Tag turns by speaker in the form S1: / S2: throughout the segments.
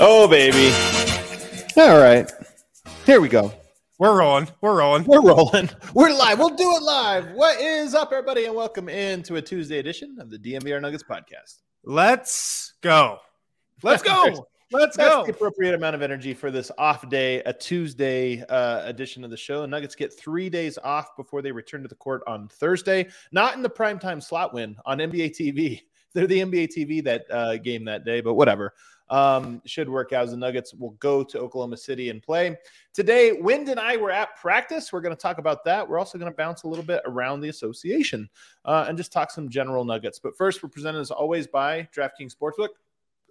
S1: Oh, baby. All right. Here we go.
S2: We're rolling. We're rolling.
S1: We're rolling. We're live. We'll do it live. What is up, everybody? And welcome into a Tuesday edition of the DNVR Nuggets podcast.
S2: Let's go. Let's go. Let's
S1: That's
S2: go.
S1: the appropriate amount of energy for this off day, a Tuesday uh, edition of the show. Nuggets get three days off before they return to the court on Thursday. Not in the primetime slot win on NBA TV. They're the NBA TV that uh, game that day, but whatever. Um, should work out as the Nuggets will go to Oklahoma City and play. Today, Wind and I were at practice. We're going to talk about that. We're also going to bounce a little bit around the association uh, and just talk some general Nuggets. But first, we're presented as always by DraftKings Sportsbook.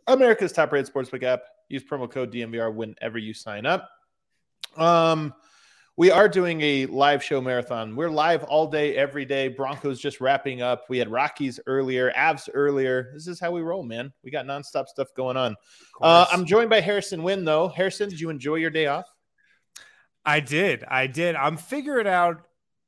S1: America's top rated sportsbook app. Use promo code DNVR whenever you sign up. Um, we are doing a live show marathon. We're live all day, every day. Broncos just wrapping up. We had Rockies earlier, Avs earlier. This is how we roll, man. We got nonstop stuff going on. Uh, I'm joined by Harrison Wind, though. Harrison, did you enjoy your day off?
S2: I did. I did. I'm figuring out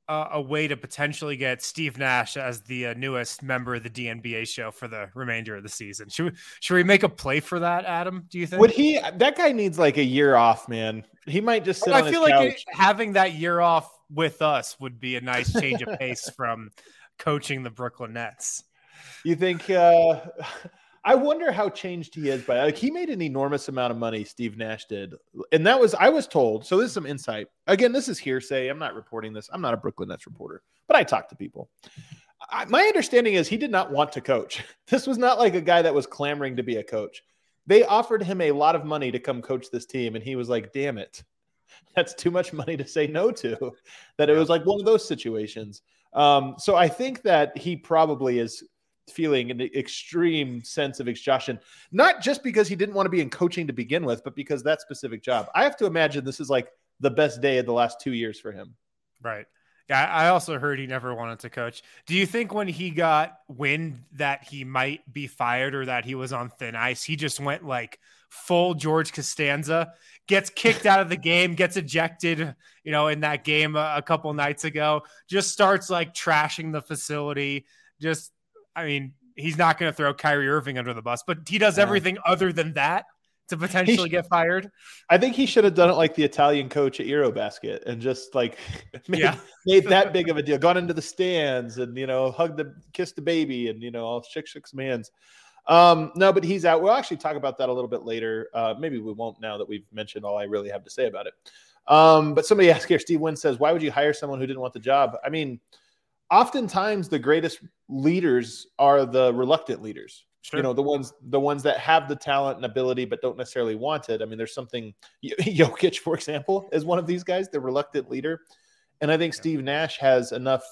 S2: uh, a way to potentially get Steve Nash as the uh, newest member of the DNBA show for the remainder of the season. Should we, should we make a play for that, Adam? Do you think?
S1: Would he? That guy needs like a year off, man. He might just sit on
S2: I feel like it- having that year off with us would be a nice change of pace from coaching the Brooklyn Nets.
S1: You think? Uh, I wonder how changed he is by like he made an enormous amount of money. Steve Nash did, and that was I was told. So this is some insight. Again, this is hearsay. I'm not reporting this. I'm not a Brooklyn Nets reporter, but I talk to people. I, my understanding is he did not want to coach. This was not like a guy that was clamoring to be a coach. They offered him a lot of money to come coach this team, and he was like, "Damn it, that's too much money to say no to." That it was like one of those situations. Um, so I think that he probably is feeling an extreme sense of exhaustion, not just because he didn't want to be in coaching to begin with, but because that specific job. I have to imagine this is like the best day of the last two years for him.
S2: Right. Yeah, I also heard he never wanted to coach. Do you think when he got wind that he might be fired or that he was on thin ice, he just went like full George Costanza, gets kicked out of the game, gets ejected, you know, in that game a, a couple nights ago, just starts like trashing the facility. Just, I mean, he's not going to throw Kyrie Irving under the bus, but he does
S1: Yeah.
S2: everything other than that to potentially
S1: sh-
S2: get fired.
S1: I think he should have done it like the Italian coach at Eurobasket and just like made,
S2: Yeah.
S1: made that big of a deal, gone into the stands and you know hugged the kissed the baby and you know all shook some hands. Um, no, but he's out. We'll actually talk about that a little bit later. Uh, maybe we won't now that we've mentioned all I really have to say about it. Um, but somebody asked here, Steve Wynn says, why would you hire someone who didn't want the job? I mean, oftentimes the greatest leaders are the reluctant leaders. You know, the ones the ones that have the talent and ability but don't necessarily want it. I mean, there's something Jokic, for example, is one of these guys, the reluctant leader. And I think Steve Nash has enough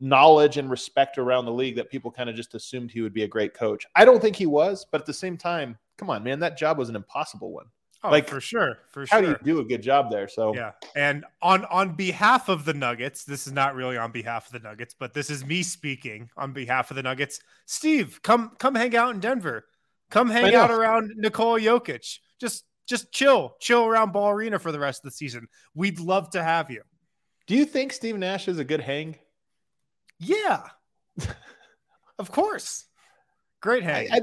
S1: knowledge and respect around the league that people kind of just assumed he would be a great coach. I don't think he was, but at the same time, come on, man, that job was an impossible one.
S2: Oh,
S1: Like,
S2: for sure. For
S1: How
S2: sure.
S1: do you do a good job there? So
S2: Yeah. And on on behalf of the Nuggets, this is not really on behalf of the Nuggets, but this is me speaking on behalf of the Nuggets. Steve, come come hang out in Denver. Come hang out around Nikola Jokic. Just just chill, chill around Ball Arena for the rest of the season. We'd love to have you.
S1: do you think Steve Nash is a good hang?
S2: Yeah. of course. Great
S1: I,
S2: hang.
S1: I,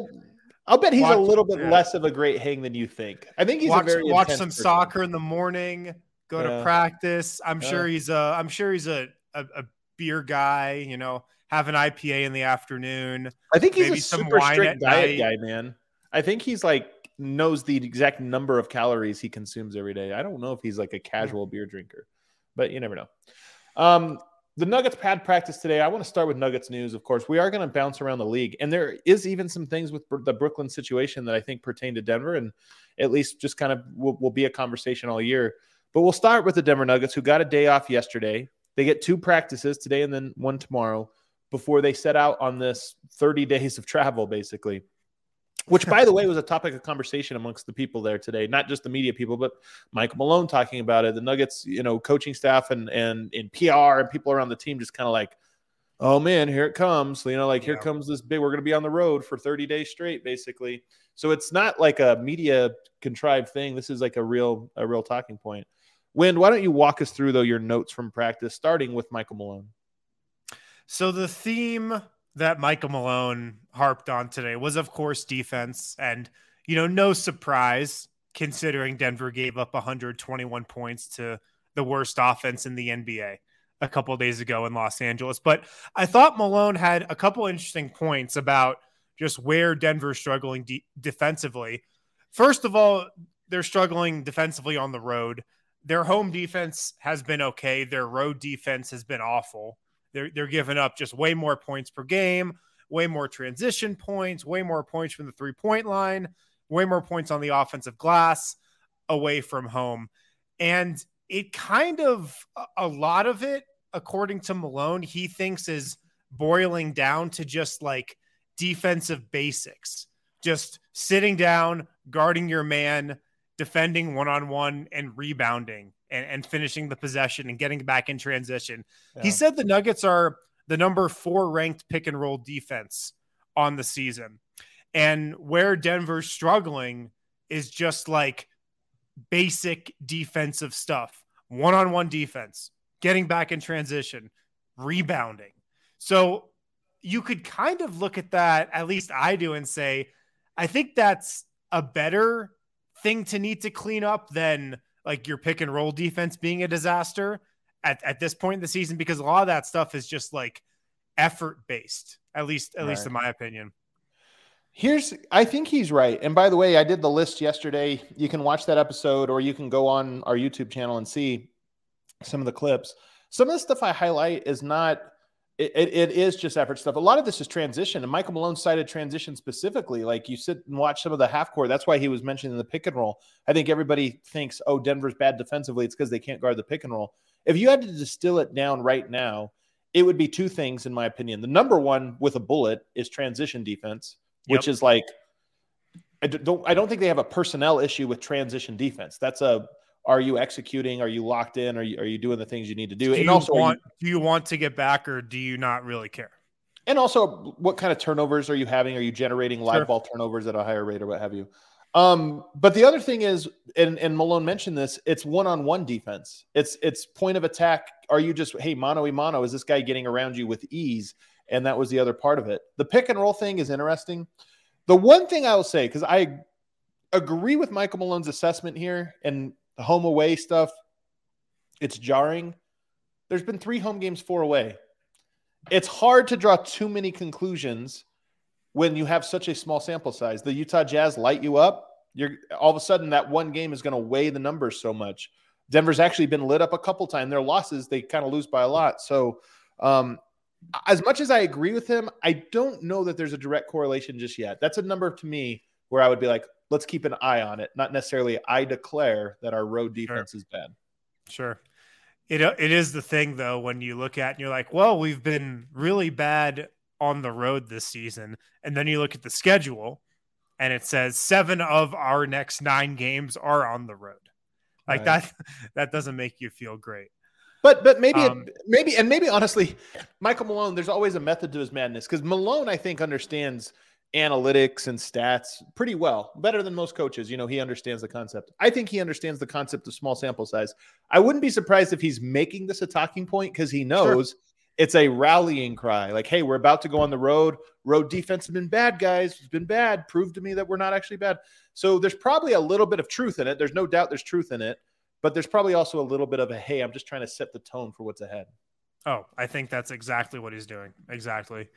S1: I'll bet he's a little bit
S2: yeah.
S1: less of a great hang than you think. I think he's
S2: watch
S1: a very
S2: watch some
S1: person.
S2: soccer in the morning. Go
S1: Yeah.
S2: to practice. I'm
S1: Yeah.
S2: sure he's a. I'm sure he's a, a a beer guy. You know, have an IPA in the afternoon.
S1: I think he's
S2: Maybe
S1: a
S2: some
S1: super
S2: wine
S1: strict diet
S2: night.
S1: guy, man. I think he's like knows the exact number of calories he consumes every day. I don't know if he's like a casual beer drinker, but you never know. Um, the Nuggets pad practice today. I want to start with Nuggets news. Of course, we are going to bounce around the league, and there is even some things with the Brooklyn situation that I think pertain to Denver, and at least just kind of will, will be a conversation all year. But we'll start with the Denver Nuggets, who got a day off yesterday. They get two practices today and then one tomorrow before they set out on this 30 days of travel, basically. Which, by the way, was a topic of conversation amongst the people there today, not just the media people, but Michael Malone talking about it. The Nuggets, you know, coaching staff and and in PR and people around the team just kind of like, oh man, here it comes. You know, like here
S2: Yeah.
S1: comes this big. We're going to be on the road for 30 days straight, basically. So it's not like a media contrived thing. This is like a real a real talking point. Wind, why don't you walk us through though your notes from practice, starting with Michael Malone?
S2: So the theme that Michael Malone harped on today was, of course, defense, and you know, no surprise considering Denver gave up 121 points to the worst offense in the NBA a couple days ago in Los Angeles. But I thought Malone had a couple interesting points about just where Denver's struggling de- defensively. First of all, they're struggling defensively on the road. Their home defense has been okay. Their road defense has been awful. They're they're giving up just way more points per game, way more transition points, way more points from the three point line, way more points on the offensive glass away from home. And it kind of a- a lot of it, according to Malone, he thinks is boiling down to just like defensive basics, just sitting down, guarding your man, defending one on one, and rebounding and, and finishing the possession and getting back in transition. He said the Nuggets are the number four ranked pick and roll defense on the season. And where Denver's struggling is just like basic defensive stuff one on one defense, getting back in transition, rebounding. So you could kind of look at that, at least I do, and say, I think that's a better thing to need to clean up than like your pick and roll defense being a disaster at, at this point in the season because a lot of that stuff is just like effort based, at least at least in my opinion.
S1: Here's, I think he's right. And by the way, I did the list yesterday. You can watch that episode or you can go on our YouTube channel and see some of the clips. Some of the stuff I highlight is not, it, it, it is just effort stuff. A lot of this is transition. And Michael Malone cited transition specifically. Like you sit and watch some of the half court. That's why he was mentioning the pick and roll. I think everybody thinks, oh, Denver's bad defensively. It's because they can't guard the pick and roll. If you had to distill it down right now, it would be two things, in my opinion. The number one with a bullet is transition defense which
S2: Yep.
S1: is like I don't I don't think they have a personnel issue with transition defense. That's a are you executing? Are you locked in? Are you are you doing the things you need to do?
S2: Do
S1: and
S2: you
S1: also are you-
S2: want do you want to get back or do you not really care?
S1: and also what kind of turnovers are you having? Are you generating live
S2: Sure.
S1: ball turnovers at a higher rate or what have you? Um, but the other thing is, and, and Malone mentioned this, it's one-on-one defense. It's it's point of attack. Are you just hey mano a mano? Is this guy getting around you with ease? And that was the other part of it. The pick and roll thing is interesting. The one thing I will say, because I agree with Michael Malone's assessment here and the home away stuff, it's jarring. There's been three home games, four away. It's hard to draw too many conclusions when you have such a small sample size. The Utah Jazz light you up. You're all of a sudden that one game is going to weigh the numbers so much. Denver's actually been lit up a couple times. Their losses, they kind of lose by a lot. So, um, as much as I agree with him, I don't know that there's a direct correlation just yet. That's a number to me where I would be like, let's keep an eye on it. Not necessarily I declare that our road defense is bad.
S2: Sure. It it is the thing though when you look at and you're like, well, we've been really bad on the road this season, and then you look at the schedule, and it says seven of our next nine games are on the road. Like
S1: Right.
S2: that that doesn't make you feel great.
S1: But but maybe
S2: Um,
S1: maybe and maybe honestly, Michael Malone. There's always a method to his madness because Malone, I think, understands analytics and stats pretty well, better than most coaches. You know, he understands the concept. I think he understands the concept of small sample size. I wouldn't be surprised if he's making this a talking point because he knows it's a rallying cry. Like, hey, we're about to go on the road. Road defense has been bad, guys. It's been bad. Prove to me that we're not actually bad. So there's probably a little bit of truth in it. There's no doubt there's truth in it, but there's probably also a little bit of a hey, I'm just trying to set the tone for what's ahead.
S2: Oh, I think that's exactly what he's doing. Exactly.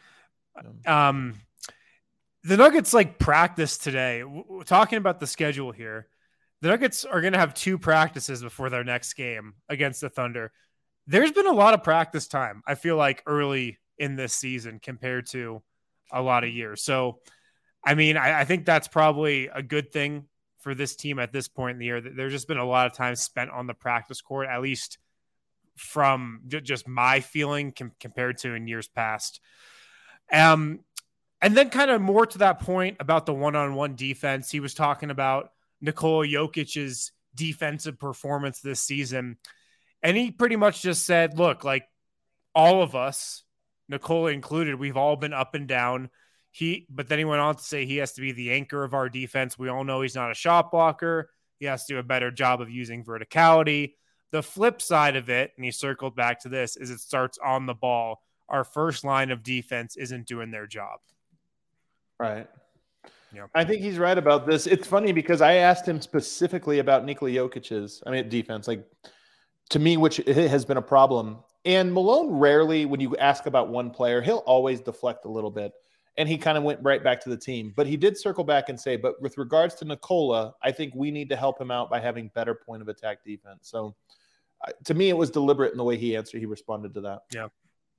S2: Um, the Nuggets like practice today. W- talking about the schedule here, the Nuggets are going to have two practices before their next game against the Thunder. There's been a lot of practice time. I feel like early in this season compared to a lot of years. So, I mean, I, I think that's probably a good thing for this team at this point in the year. There's just been a lot of time spent on the practice court, at least from just my feeling com- compared to in years past. Um, and then kind of more to that point about the one-on-one defense, he was talking about Nikola Jokic's defensive performance this season. And he pretty much just said, look, like all of us, Nikola included, we've all been up and down. He, but then he went on to say he has to be the anchor of our defense. We all know he's not a shot blocker. He has to do a better job of using verticality. The flip side of it, and he circled back to this, is it starts on the ball. Our first line of defense isn't doing their job.
S1: Right.
S2: Yeah.
S1: I think he's right about this. It's funny because I asked him specifically about Nikola Jokic's, I mean, defense, like to me, which has been a problem. And Malone rarely, when you ask about one player, he'll always deflect a little bit. And he kind of went right back to the team. But he did circle back and say, but with regards to Nikola, I think we need to help him out by having better point of attack defense. So uh, to me, it was deliberate in the way he answered. He responded to that.
S2: Yeah.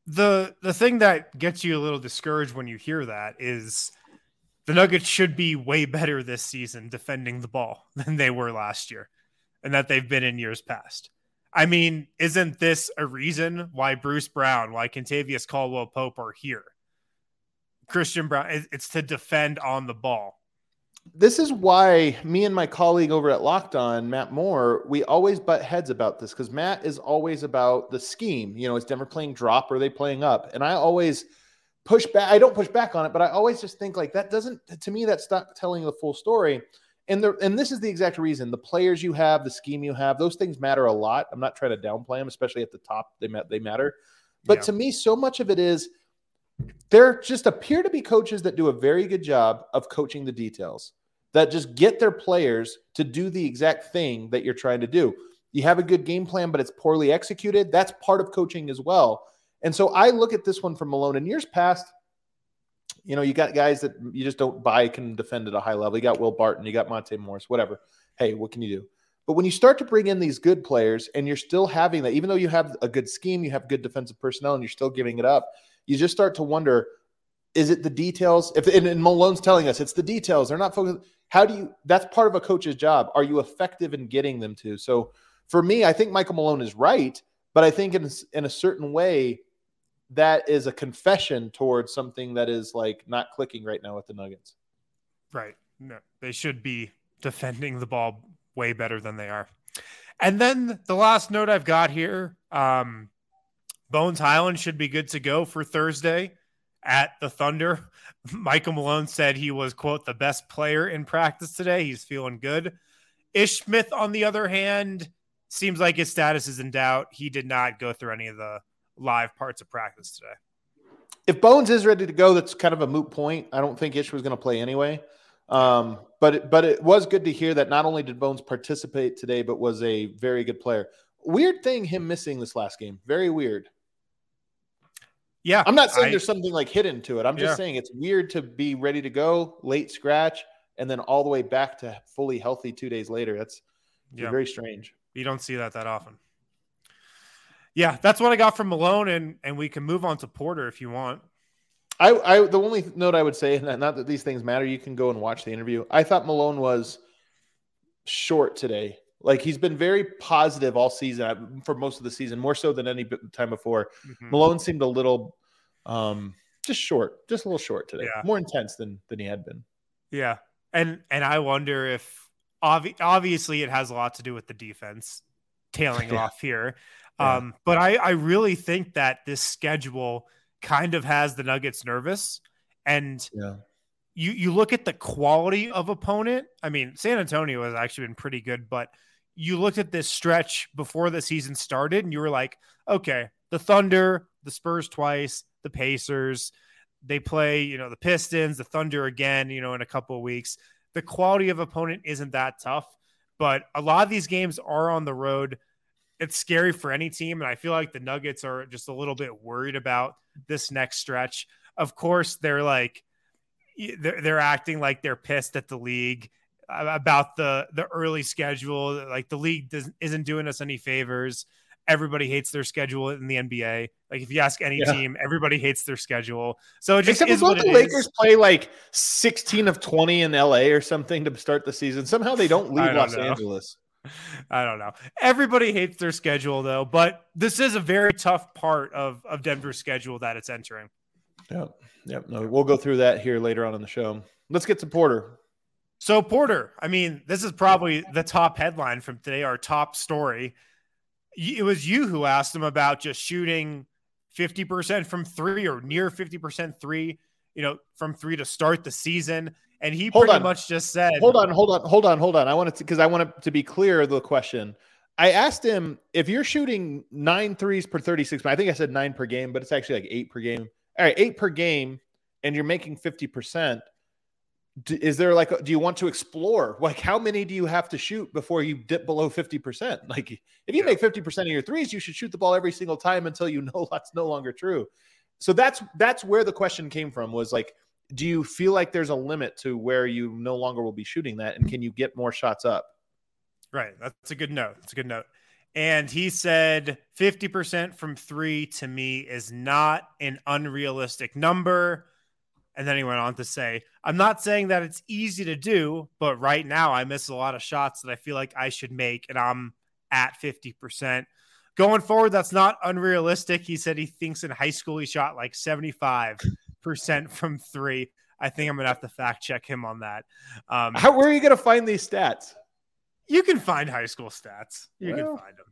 S2: The the thing that gets you a little discouraged when you hear that is the Nuggets should be way better this season defending the ball than they were last year and that they've been in years past. I mean, isn't this a reason why Bruce Brown, why Kentavious Caldwell Pope are here? Christian Braun, it's to defend on the ball.
S1: This is why me and my colleague over at Locked On, Matt Moore, we always butt heads about this because Matt is always about the scheme. You know, is Denver playing drop or are they playing up? And I always push back. I don't push back on it, but I always just think like that doesn't to me that's not telling the full story. And the and this is the exact reason the players you have, the scheme you have, those things matter a lot. I'm not trying to downplay them, especially at the top. They they matter. But
S2: Yeah.
S1: to me, so much of it is there just appear to be coaches that do a very good job of coaching the details that just get their players to do the exact thing that you're trying to do. You have a good game plan, but it's poorly executed. That's part of coaching as well. And so I look at this one from Malone. In years past, you know, you got guys that you just don't buy can defend at a high level. You got Will Barton, you got Monte Morris, whatever. Hey, what can you do? But when you start to bring in these good players and you're still having that, even though you have a good scheme, you have good defensive personnel, and you're still giving it up, you just start to wonder is it the details? If and, and Malone's telling us it's the details, they're not focused. How do you? That's part of a coach's job. Are you effective in getting them to? So for me, I think Michael Malone is right, but I think in in a certain way, that is a confession towards something that is like not clicking right now with the Nuggets.
S2: Right. No, they should be defending the ball way better than they are. And then the last note I've got here um, Bones Hyland should be good to go for Thursday at the Thunder. Michael Malone said he was, quote, the best player in practice today. He's feeling good. Ish Smith, on the other hand, seems like his status is in doubt. He did not go through any of the live parts of practice today.
S1: If Bones is ready to go, that's kind of a moot point. I don't think Ish was going to play anyway. Um, but it, but it was good to hear that not only did Bones participate today, but was a very good player. Weird thing, him missing this last game. Very weird.
S2: Yeah.
S1: I'm not saying
S2: I-
S1: there's something like hidden to it. I'm just
S2: Yeah.
S1: saying it's weird to be ready to go, late scratch, and then all the way back to fully healthy two days later. That's
S2: Yeah.
S1: very strange.
S2: You don't see that that often. Yeah, that's what I got from Malone, and and we can move on to Porter if you want.
S1: I, I the only note I would say, not that these things matter, you can go and watch the interview. I thought Malone was short today. Like he's been very positive all season uh, for most of the season, more so than any time before.
S2: Mhm.
S1: Malone seemed a little, um, just short, just a little short today.
S2: Yeah.
S1: More intense than than he had been.
S2: Yeah, and and I wonder if obvi- obviously it has a lot to do with the defense tailing
S1: Yeah.
S2: off here,
S1: Yeah.
S2: um, but I I really think that this schedule kind of has the Nuggets nervous, and
S1: Yeah.
S2: you you look at the quality of opponent. I mean, San Antonio has actually been pretty good, but you looked at this stretch before the season started, and you were like, okay, the Thunder, the Spurs twice, the Pacers, they play, you know, the Pistons, the Thunder again, you know, in a couple of weeks. The quality of opponent isn't that tough, but a lot of these games are on the road. It's scary for any team, and I feel like the Nuggets are just a little bit worried about this next stretch. Of course, they're like they're, they're acting like they're pissed at the league uh, about the the early schedule. Like the league doesn't isn't doing us any favors. Everybody hates their schedule in the NBA. Like if you ask any
S1: Yeah.
S2: team, everybody hates their schedule. So it just
S1: Except
S2: is
S1: for the Lakers
S2: is.
S1: play like 16 of 20 in LA or something to start the season. Somehow they don't leave
S2: don't
S1: Los
S2: know.
S1: Angeles.
S2: I don't know. Everybody hates their schedule though, but this is a very tough part of of Denver's schedule that it's entering.
S1: Yep. Yep. No, we'll go through that here later on in the show. Let's get to Porter.
S2: So Porter, I mean, this is probably the top headline from today, our top story. It was you who asked him about just shooting 50% from three or near 50% three, you know, from three to start the season. And he
S1: Hold
S2: pretty
S1: on.
S2: much just said,
S1: Hold on, hold on, hold on, hold on. I wanted to because I wanted to be clear the question. I asked him if you're shooting nine threes per 36. I think I said nine per game, but it's actually like eight per game. All right, eight per game, and you're making 50%. Is there like, a- do you want to explore? Like, how many do you have to shoot before you dip below 50%? Like, if you make 50% of your threes, you should shoot the ball every single time until you know that's no longer true. So that's that's where the question came from was like, do you feel like there's a limit to where you no longer will be shooting that and can you get more shots up
S2: Right. That's a good note. That's a good note. And he said 50% from three to me is not an unrealistic number. And then he went on to say, I'm not saying that it's easy to do, but right now I miss a lot of shots that I feel like I should make, and I'm at 50%. Going forward, that's not unrealistic. He said he thinks in high school he shot like 75% from three. I think I'm going to have to fact check him on that. Um,
S1: how where are you going to find these stats
S2: you can find high school stats. You
S1: Well,
S2: can find them.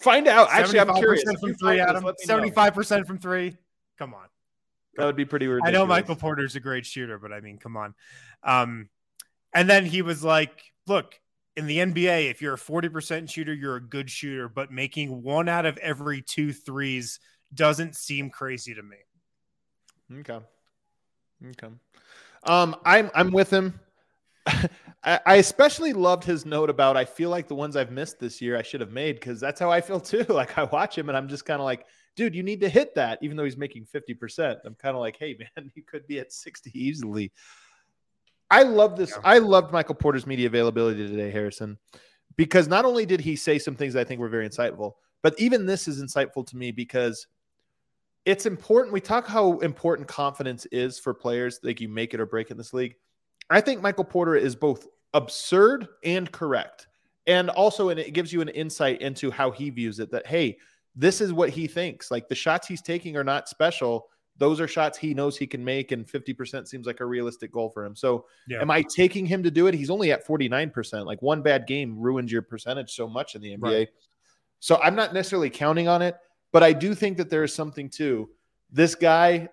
S1: find out actually i'm curious
S2: from three, Adam.
S1: let me know.
S2: Seventy-five percent from three. Come on.
S1: that would be pretty
S2: I know Michael Porter's a great shooter, but I mean, come on. Um, and then he was like, "Look, in the NBA, if you're a forty percent shooter, you're a good shooter, but making one out of every two threes doesn't seem crazy to me."
S1: Okay okay um i'm i'm with him I, especially loved his note about I feel like the ones I've missed this year I should have made because that's how I feel too. Like I watch him and I'm just kind of like, dude, you need to hit that, even though he's making 50%. I'm kind of like, hey man, you could be at 60 easily. I love this.
S2: Yeah.
S1: I loved Michael Porter's media availability today, Harrison, because not only did he say some things I think were very insightful, but even this is insightful to me because it's important. We talk how important confidence is for players, like you make it or break in this league. I think Michael Porter is both absurd and correct. And also, and it gives you an insight into how he views it that, hey, this is what he thinks. Like the shots he's taking are not special. Those are shots he knows he can make, and 50% seems like a realistic goal for him. So,
S2: Yeah.
S1: am I taking him to do it? He's only at 49%. Like one bad game ruins your percentage so much in the NBA.
S2: Right.
S1: So, I'm not necessarily counting on it, but I do think that there is something to this guy.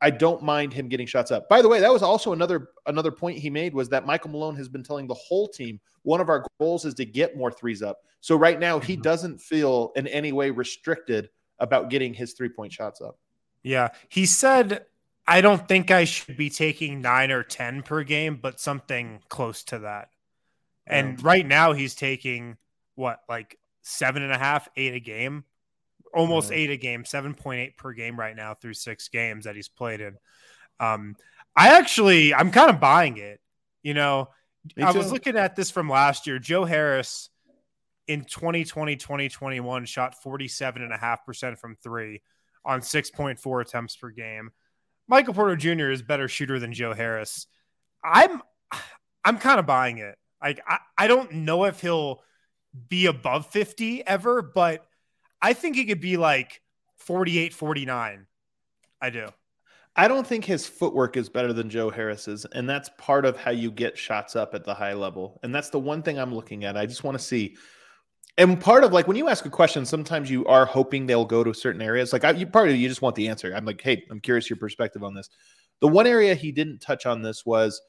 S1: I don't mind him getting shots up. By the way, that was also another another point he made was that Michael Malone has been telling the whole team one of our goals is to get more threes up. So right now he
S2: Mhm.
S1: doesn't feel in any way restricted about getting his three point shots up.
S2: Yeah. He said, I don't think I should be taking nine or 10 per game, but something close to that. And right now he's taking what, like seven and a half, eight a game, almost eight a game, 7.8 per game right now through six games that he's played in. Um, I actually, I'm kind of buying it. You know, I was looking at this from last year. Joe Harris in 2020, 2021 shot 47.5% from three on 6.4 attempts per game. Michael Porter Jr. is better shooter than Joe Harris. I'm I'm kind of buying it. Like I, I don't know if he'll be above 50 ever, but I think he could be like 48, 49. I do.
S1: I don't think his footwork is better than Joe Harris's, and that's part of how you get shots up at the high level. And that's the one thing I'm looking at. I just want to see. And part of like when you ask a question, sometimes you are hoping they'll go to certain areas. Like I, you part of you just want the answer. I'm like, hey, I'm curious your perspective on this. The one area he didn't touch on this was,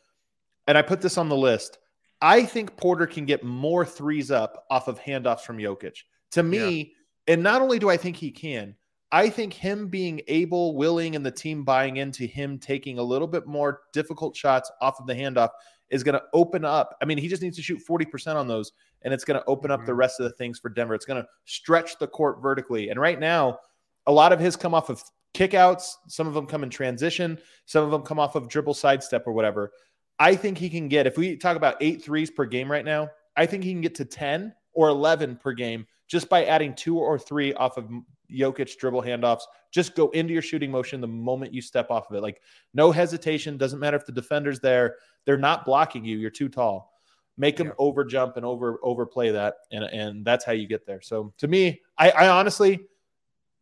S1: and I put this on the list. I think Porter can get more threes up off of handoffs from Jokic. To me, and not only do I think he can, I think him being able, willing, and the team buying into him taking a little bit more difficult shots off of the handoff is going to open up. I mean, he just needs to shoot 40% on those, and it's going to open up the
S2: Mhm.
S1: rest of the things for Denver. It's going to stretch the court vertically. And right now, a lot of his come off of kickouts. Some of them come in transition. Some of them come off of dribble sidestep or whatever. I think he can get, if we talk about eight threes per game right now, I think he can get to 10 or 11 per game just by adding two or three off of Jokic dribble handoffs. Just go into your shooting motion the moment you step off of it. Like no hesitation. Doesn't matter if the defender's there. They're not blocking you. You're too tall. Make them
S2: Yeah.
S1: over jump and over overplay that, and and that's how you get there. So to me, I, I honestly,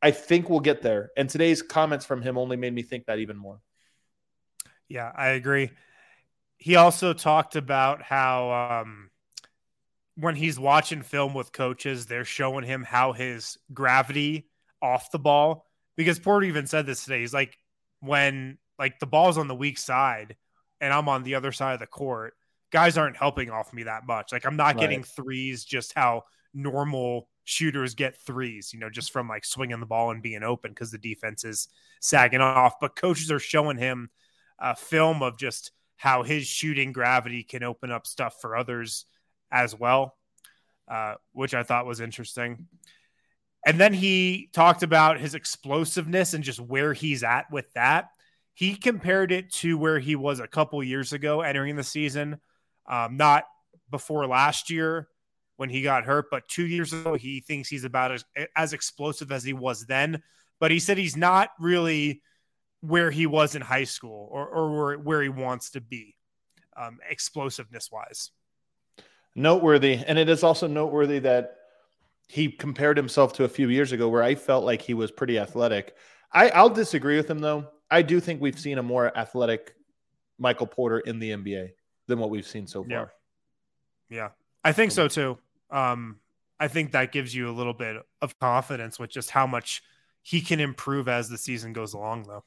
S1: I think we'll get there. And today's comments from him only made me think that even more.
S2: Yeah, I agree. He also talked about how um, when he's watching film with coaches, they're showing him how his gravity off the ball. Because Porter even said this today. He's like, when like the ball's on the weak side and I'm on the other side of the court, guys aren't helping off me that much. Like I'm not
S1: Right.
S2: getting threes just how normal shooters get threes, you know, just from like swinging the ball and being open because the defense is sagging off. But coaches are showing him a film of just how his shooting gravity can open up stuff for others as well, uh, which I thought was interesting. And then he talked about his explosiveness and just where he's at with that. He compared it to where he was a couple years ago entering the season, um, not before last year when he got hurt, but two years ago. He thinks he's about as, as explosive as he was then, but he said he's not really where he was in high school or, or where, where he wants to be um, explosiveness wise.
S1: Noteworthy. And it is also noteworthy that he compared himself to a few years ago where I felt like he was pretty athletic. I, I'll disagree with him though. I do think we've seen a more athletic Michael Porter in the NBA than what we've seen so far.
S2: Yeah. Yeah, I think so too. Um, I think that gives you a little bit of confidence with just how much he can improve as the season goes along, though.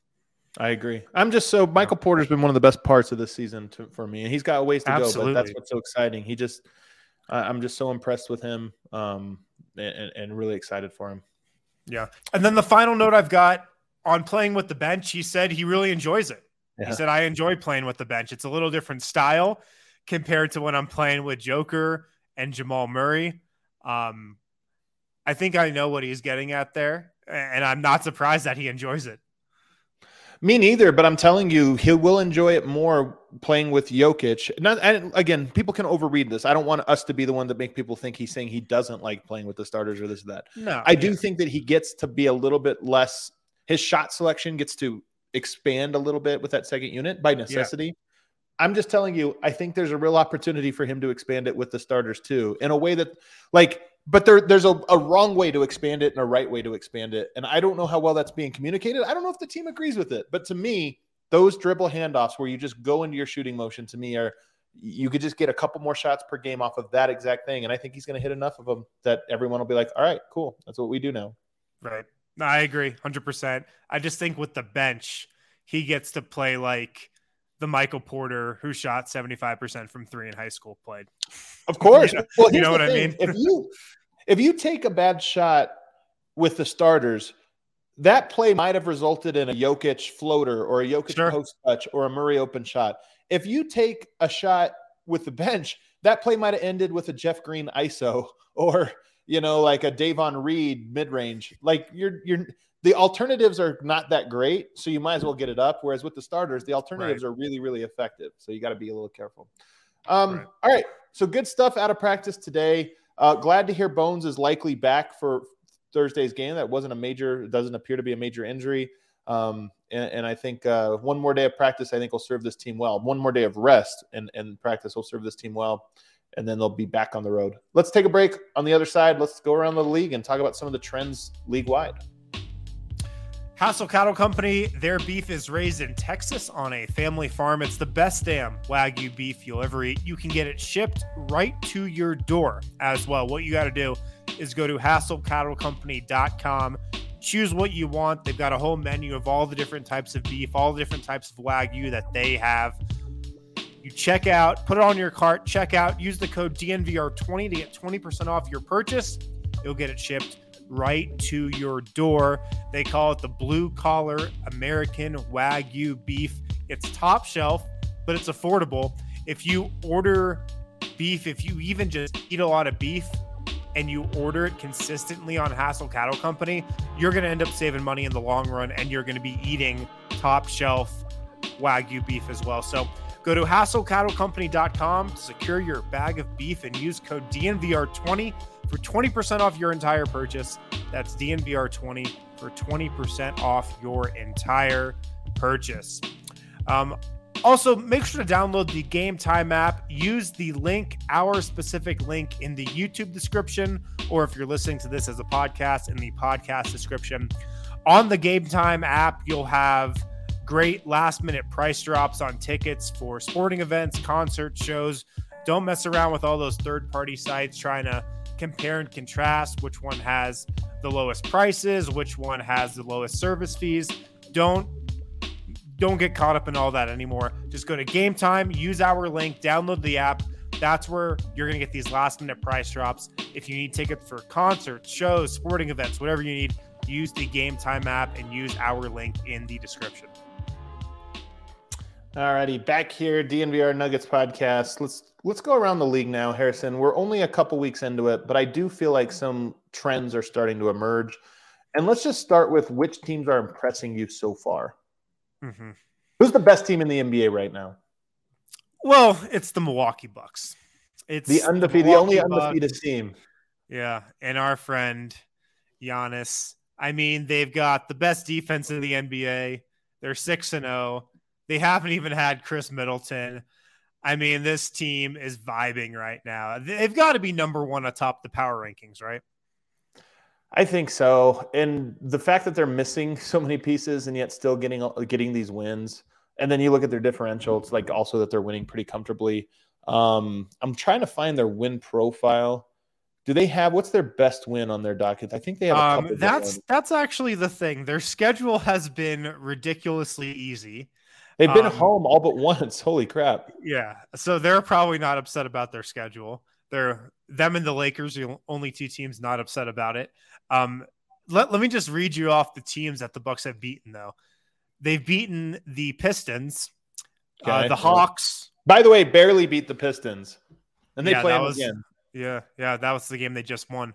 S1: I agree. I'm just so Michael Porter's been one of the best parts of this season to, for me, and he's got a ways to go. But that's what's so exciting. He just, I'm just so impressed with him, um, and, and really excited for him.
S2: Yeah. And then the final note I've got on playing with the bench, he said he really enjoys it.
S1: Yeah.
S2: He said, I enjoy playing with the bench. It's a little different style compared to when I'm playing with Joker and Jamal Murray. Um, I think I know what he's getting at there, and I'm not surprised that he enjoys it.
S1: Me neither, but I'm telling you, he will enjoy it more playing with Jokic. Not, and again, people can overread this. I don't want us to be the one that make people think he's saying he doesn't like playing with the starters or this or that.
S2: No,
S1: I do think that he gets to be a little bit less. His shot selection gets to expand a little bit with that second unit by necessity. I'm just telling you, I think there's a real opportunity for him to expand it with the starters too, in a way that, like, but there, there's a, a wrong way to expand it and a right way to expand it. And I don't know how well that's being communicated. I don't know if the team agrees with it. But to me, those dribble handoffs where you just go into your shooting motion to me are you could just get a couple more shots per game off of that exact thing. And I think he's going to hit enough of them that everyone will be like, all right, cool. That's what we do now.
S2: Right. No, I agree 100%. I just think with the bench, he gets to play like the Michael Porter who shot 75% from three in high school played.
S1: Of course.
S2: You know-
S1: well,
S2: you know what I mean?
S1: if you if you take a bad shot with the starters, that play might have resulted in a Jokic floater or a Jokic
S2: Sure.
S1: post touch or a Murray open shot. If you take a shot with the bench, that play might have ended with a Jeff Green ISO or you know like a Davon Reed mid range. Like you're you're the alternatives are not that great, so you might as well get it up. Whereas with the starters, the alternatives are really really effective. So you got to be a little careful. Um,
S2: Right.
S1: All right, so good stuff out of practice today. Uh, glad to hear Bones is likely back for Thursday's game. That wasn't a major, doesn't appear to be a major injury. Um, and, and I think uh, one more day of practice, I think will serve this team well. One more day of rest and, and practice will serve this team well. And then they'll be back on the road. Let's take a break. On the other side, let's go around the league and talk about some of the trends league wide.
S2: Hassel Cattle Company, their beef is raised in Texas on a family farm. It's the best damn Wagyu beef you'll ever eat. You can get it shipped right to your door as well. What you got to do is go to hasslecattlecompany.com, choose what you want. They've got a whole menu of all the different types of beef, all the different types of Wagyu that they have. You check out, put it on your cart, check out, use the code DNVR20 to get 20% off your purchase. You'll get it shipped right to your door. They call it the blue collar American Wagyu beef. It's top shelf, but it's affordable. If you order beef, if you even just eat a lot of beef and you order it consistently on Hassel Cattle Company, you're going to end up saving money in the long run and you're going to be eating top shelf Wagyu beef as well. So go to hasslecattlecompany.com to secure your bag of beef and use code DNVR20 for 20% off your entire purchase. That's DNVR20 for 20% off your entire purchase. Um, also, make sure to download the Game Time app. Use the link, our specific link in the YouTube description, or if you're listening to this as a podcast, in the podcast description. On the Game Time app, you'll have great last minute price drops on tickets for sporting events, concert shows. Don't mess around with all those third party sites trying to compare and contrast which one has the lowest prices, which one has the lowest service fees. Don't don't get caught up in all that anymore. Just go to Game Time, use our link, download the app. That's where you're going to get these last minute price drops. If you need tickets for concerts, shows, sporting events, whatever you need, use the Game Time app and use our link in the description.
S1: Alrighty, back here, DNVR Nuggets podcast. Let's let's go around the league now, Harrison. We're only a couple weeks into it, but I do feel like some trends are starting to emerge. And let's just start with which teams are impressing you so far.
S2: Mm-hmm.
S1: Who's the best team in the NBA right now?
S2: Well, it's the Milwaukee Bucks. It's
S1: The undefeated, the, only undefeated
S2: Bucks.
S1: team.
S2: Yeah, and our friend Giannis. I mean, they've got the best defense in the NBA. They're six and zero. They haven't even had Khris Middleton. I mean, this team is vibing right now. They've got to be number one atop the power rankings, right?
S1: I think so. And the fact that they're missing so many pieces and yet still getting getting these wins, and then you look at their differential, it's like also that they're winning pretty comfortably. Um, I'm trying to find their win profile. Do they have what's their best win on their docket? I think they have a.
S2: Um, that's that's actually the thing. Their schedule has been ridiculously easy.
S1: They've been
S2: um,
S1: home all but once. Holy crap!
S2: Yeah, so they're probably not upset about their schedule. They're them and the Lakers are the only two teams not upset about it. Um, let, let me just read you off the teams that the Bucks have beaten though. They've beaten the Pistons, uh, the Hawks.
S1: By the way, barely beat the Pistons, and they
S2: Yeah,
S1: play them
S2: was-
S1: again.
S2: Yeah, yeah, that was the game they just won.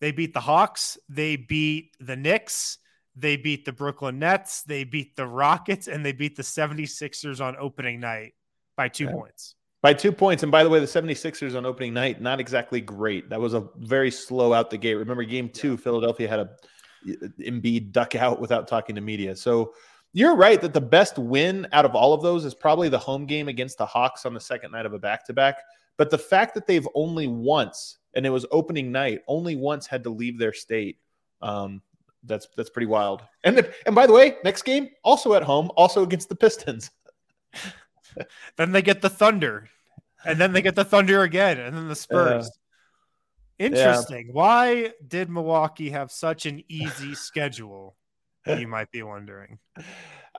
S2: They beat the Hawks. They beat the Knicks. They beat the Brooklyn Nets. They beat the Rockets, and they beat the 76ers on opening night by two
S1: Yeah.
S2: points.
S1: By two points. And by the way, the 76ers on opening night, not exactly great. That was a very slow out the gate. Remember, game two, Philadelphia had a Embiid duck out without talking to media. So you're right that the best win out of all of those is probably the home game against the Hawks on the second night of a back to back. But the fact that they've only once, and it was opening night, only once had to leave their state. Um, that's that's pretty wild. And the, and by the way, next game also at home, also against the Pistons.
S2: Then they get the Thunder, and then they get the Thunder again, and then the Spurs. Interesting. Why did Milwaukee have such an easy schedule? You might be wondering.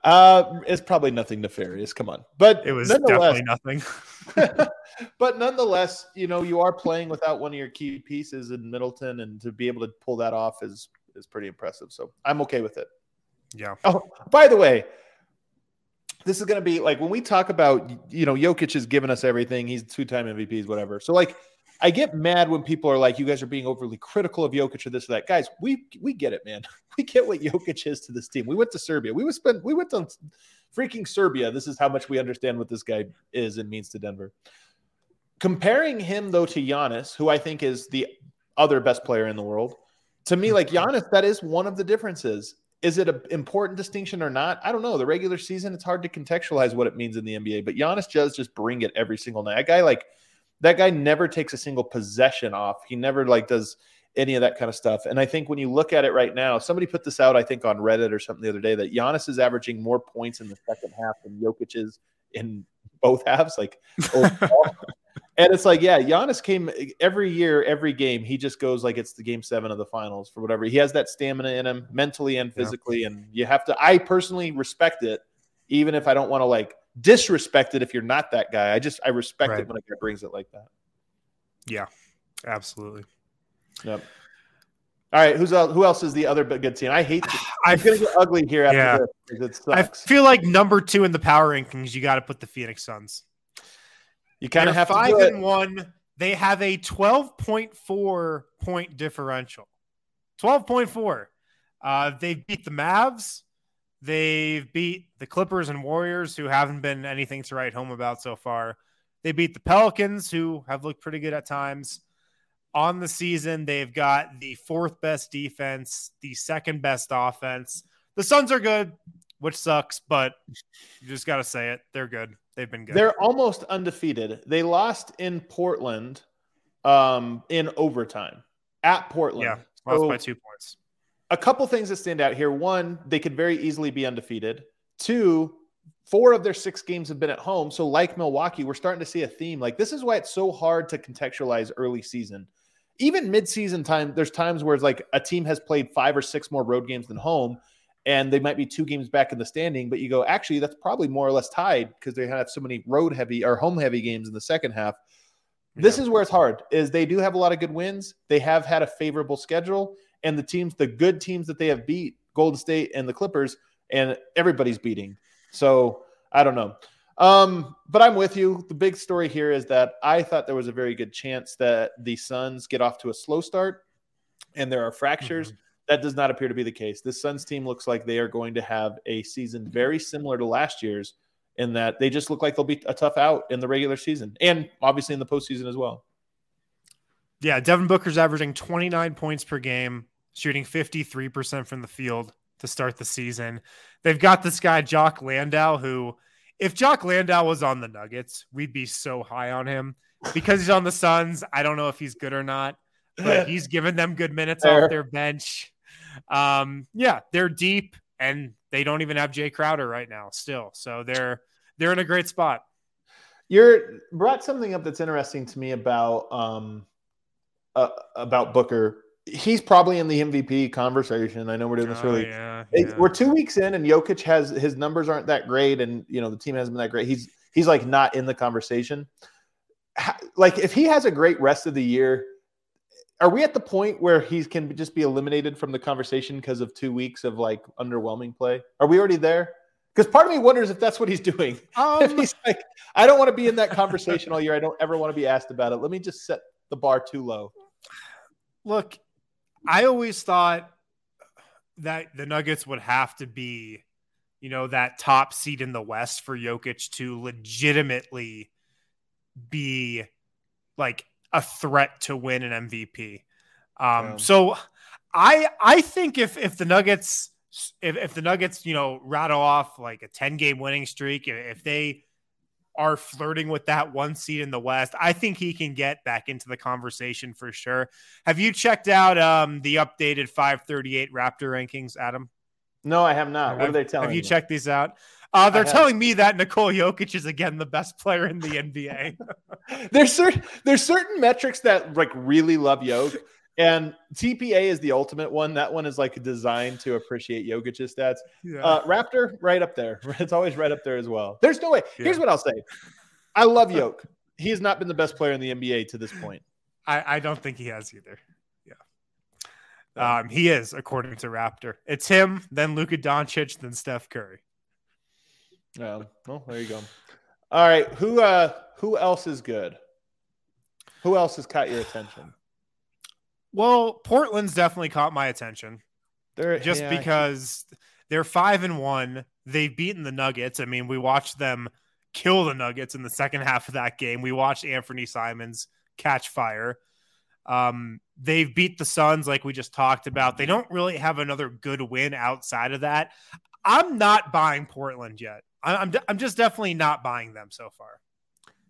S1: Uh, it's probably nothing nefarious. Come on, but
S2: It was definitely nothing.
S1: but nonetheless, you know, you are playing without one of your key pieces in Middleton, and to be able to pull that off is is pretty impressive. So I'm okay with it.
S2: Yeah.
S1: Oh, by the way, this is going to be like when we talk about, you know, Jokic has given us everything. He's two time MVPs, whatever. So, like, I get mad when people are like, you guys are being overly critical of Jokic or this or that. Guys, we we get it, man. We get what Jokic is to this team. We went to Serbia. We would spend we went to freaking Serbia. This is how much we understand what this guy is and means to Denver. Comparing him though to Giannis, who I think is the other best player in the world, to me, like Giannis, that is one of the differences. Is it an important distinction or not? I don't know. The regular season, it's hard to contextualize what it means in the NBA, but Giannis does just bring it every single night. A guy like that guy never takes a single possession off. He never like does any of that kind of stuff. And I think when you look at it right now, somebody put this out, I think on Reddit or something the other day, that Giannis is averaging more points in the second half than Jokic is in both halves. Like. and it's like, yeah, Giannis came every year, every game. He just goes like it's the game seven of the finals for whatever. He has that stamina in him, mentally and physically. And you have to, I personally respect it, even if I don't want to like disrespect it if you're not that guy. I just, I respect
S2: Right.
S1: it when a guy brings it like that.
S2: Yeah. Absolutely.
S1: Yep. All right, who's else, who else is the other good team? I hate.
S2: I
S1: It's gonna get ugly here after
S2: Yeah.
S1: this.
S2: I feel like number two in the power rankings, you got to put the Phoenix Suns.
S1: You kind of have
S2: five
S1: it.
S2: and one. They have a 12.4 point differential. 12.4. Uh, they beat the Mavs. They've beat the Clippers and Warriors, who haven't been anything to write home about so far. They beat the Pelicans, who have looked pretty good at times. On the season, they've got the fourth best defense, the second best offense. The Suns are good, which sucks, but you just got to say it. They're good. They've been good.
S1: They're almost undefeated. They lost in Portland um, in overtime at Portland.
S2: yeah, lost
S1: So-
S2: by two points.
S1: a couple things that stand out here. One, they could very easily be undefeated. Two, four of their six games have been at home. So, like Milwaukee, we're starting to see a theme. Like, this is why it's so hard to contextualize early season. Even mid-season time, there's times where it's like a team has played five or six more road games than home, and they might be two games back in the standing. But you go, actually, that's probably more or less tied because they have so many road heavy or home heavy games in the second half. This is where it's hard. Is they do have a lot of good wins. They have had a favorable schedule, and the teams, the good teams that they have beat, Golden State and the Clippers, and everybody's beating. So I don't know. Um, but I'm with you. The big story here is that I thought there was a very good chance that the Suns get off to a slow start, and there are fractures. That does not appear to be the case. This Suns team looks like they are going to have a season very similar to last year's, in that they just look like they'll be a tough out in the regular season and obviously in the postseason as well.
S2: Yeah, Devin Booker's averaging 29 points per game, shooting 53% from the field to start the season. They've got this guy, Jock Landale, who, if Jock Landale was on the Nuggets, we'd be so high on him. Because he's on the Suns, I don't know if he's good or not, but he's given them good minutes
S1: Fair.
S2: off their bench. Um, yeah, they're deep and they don't even have Jae Crowder right now still. So they're they're in a great spot.
S1: You're brought something up that's interesting to me about um uh, about Booker. He's probably in the MVP conversation. I know we're doing this
S2: Oh, yeah, yeah.
S1: We're two weeks in, and Jokic has his numbers aren't that great, and you know the team hasn't been that great. He's he's like not in the conversation. Ha- Like if he has a great rest of the year, are we at the point where he can just be eliminated from the conversation because of two weeks of like underwhelming play? Are we already there? Because part of me wonders if that's what he's doing. if
S2: Um,
S1: he's like, I don't want to be in that conversation all year. I don't ever want to be asked about it. Let me just set the bar too low.
S2: Look, I always thought that the Nuggets would have to be, you know, that top seed in the West for Jokic to legitimately be like a threat to win an MVP. Um,
S1: Yeah.
S2: so I I think if if the Nuggets if, if the Nuggets, you know, rattle off like a 10 game winning streak, if they are flirting with that one seed in the West, I think he can get back into the conversation for sure. Have you checked out um, the updated 538 Raptor rankings, Adam?
S1: No, I have not. What are
S2: Have-
S1: they telling
S2: Have you
S1: me?
S2: checked these out? Uh, they're telling me that Nikola Jokic is again the best player in the NBA.
S1: there's certain there's certain metrics that like really love Yoke, and TPA is the ultimate one. That one is like designed to appreciate Jokic's stats.
S2: yeah.
S1: Uh, Raptor, right up there. It's always right up there as well. There's no way. Here's
S2: Yeah.
S1: what I'll say. I love Yoke. He has not been the best player in the NBA to this point.
S2: I, I don't think he has either. Yeah. Um, he is, according to Raptor. It's him, then Luka Doncic, then Steph Curry.
S1: Um, well, there you go. All right, who uh who else is good? Who else has caught your attention?
S2: Well, Portland's definitely caught my attention.
S1: There,
S2: just
S1: yeah,
S2: because they're five and one. They've beaten the Nuggets. I mean, we watched them kill the Nuggets in the second half of that game. We watched Anfernee Simons catch fire. Um, they've beat the Suns, like we just talked about. They don't really have another good win outside of that. I'm not buying Portland yet. I'm, I'm just definitely not buying them so far.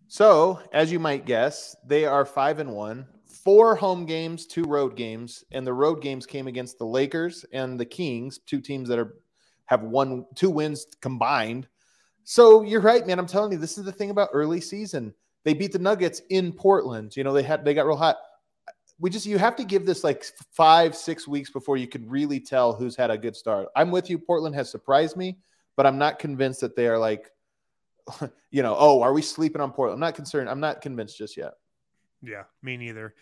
S1: So, as you might guess, they are five and one, four home games, two road games, and the road games came against the Lakers and the Kings, two teams that are have one two wins combined. So you're right, man. I'm telling you, this is the thing about early season. They beat the Nuggets in Portland. You know, they had they got real hot. We just you have to give this like five, six weeks before you could really tell who's had a good start. I'm with you. Portland has surprised me, but I'm not convinced that they are like you know, oh, are we sleeping on Portland? I'm not concerned. I'm not convinced just yet.
S2: Yeah, me neither.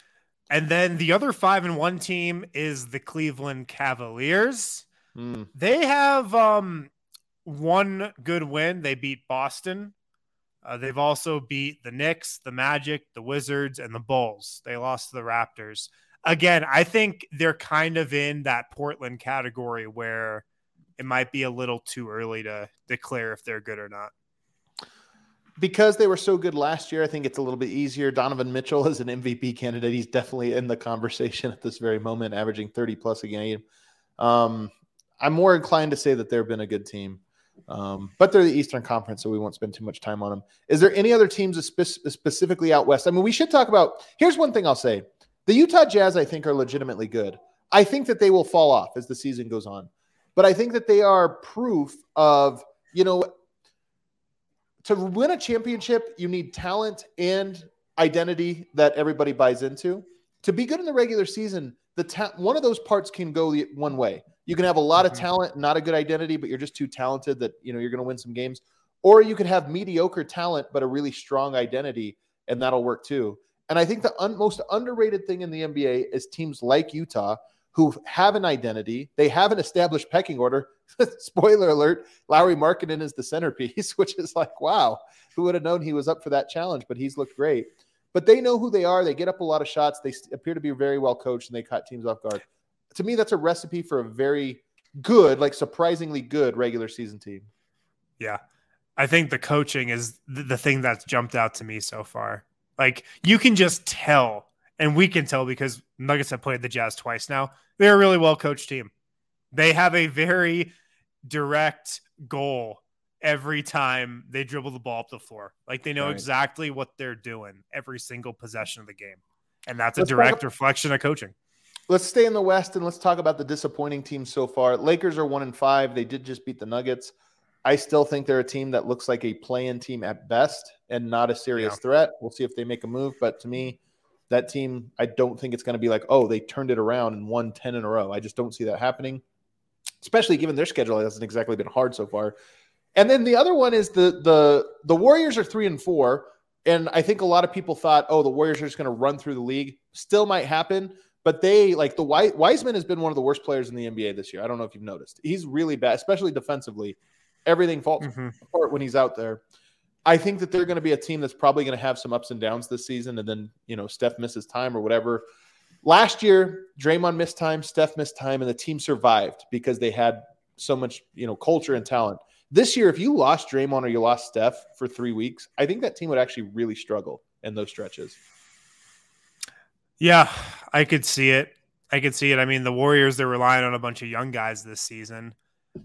S2: And then the other five and one team is the Cleveland Cavaliers.
S1: Mm.
S2: They have um, one good win. They beat Boston. Uh, they've also beat the Knicks, the Magic, the Wizards, and the Bulls. They lost to the Raptors. Again, I think they're kind of in that Portland category where it might be a little too early to declare if they're good or not.
S1: Because they were so good last year, I think it's a little bit easier. Donovan Mitchell is an MVP candidate. He's definitely in the conversation at this very moment, averaging 30 plus a game. Um, I'm more inclined to say that they've been a good team. Um, but they're the Eastern Conference, so we won't spend too much time on them. Is there any other teams spe- specifically out west? I mean, we should talk about. Here's one thing I'll say: the Utah Jazz, I think, are legitimately good. I think that they will fall off as the season goes on, but I think that they are proof of you know to win a championship, you need talent and identity that everybody buys into. To be good in the regular season, the ta- one of those parts can go one way. You can have a lot of
S2: Mhm.
S1: talent, not a good identity, but you're just too talented that you know you're going to win some games. Or you could have mediocre talent but a really strong identity, and that'll work too. And I think the un- most underrated thing in the NBA is teams like Utah who have an identity. They have an established pecking order. Spoiler alert: Lauri Markkanen is the centerpiece, which is like, wow, who would have known he was up for that challenge? But he's looked great. But they know who they are. They get up a lot of shots. They appear to be very well coached, and they caught teams off guard. To me, that's a recipe for a very good, like surprisingly good regular season team.
S2: Yeah. I think the coaching is the thing that's jumped out to me so far. Like you can just tell, and we can tell because Nuggets have played the Jazz twice now. They're a really well coached team. They have a very direct goal every time they dribble the ball up the floor. Like they know
S1: Right.
S2: exactly what they're doing every single possession of the game. And that's a
S1: Let's talk
S2: direct
S1: ab-
S2: reflection of coaching.
S1: Let's stay in the West and let's talk about the disappointing teams so far. Lakers are one and five. They did just beat the Nuggets. I still think they're a team that looks like a play-in team at best and not a serious
S2: Yeah.
S1: threat. We'll see if they make a move, but to me, that team, I don't think it's going to be like, oh, they turned it around and won 10 in a row. I just don't see that happening, especially given their schedule hasn't exactly been hard so far. And then the other one is the the the Warriors are three and four, and I think a lot of people thought, oh, the Warriors are just going to run through the league. Still might happen, but they like the Wi- Wiseman has been one of the worst players in the NBA this year. I don't know if you've noticed. He's really bad, especially defensively. Everything falls
S2: Mhm.
S1: apart when he's out there. I think that they're going to be a team that's probably going to have some ups and downs this season, and then you know Steph misses time or whatever. Last year, Draymond missed time, Steph missed time, and the team survived because they had so much you know culture and talent. This year, if you lost Draymond or you lost Steph for three weeks, I think that team would actually really struggle in those stretches.
S2: Yeah, I could see it. I could see it. I mean, the Warriors, they're relying on a bunch of young guys this season.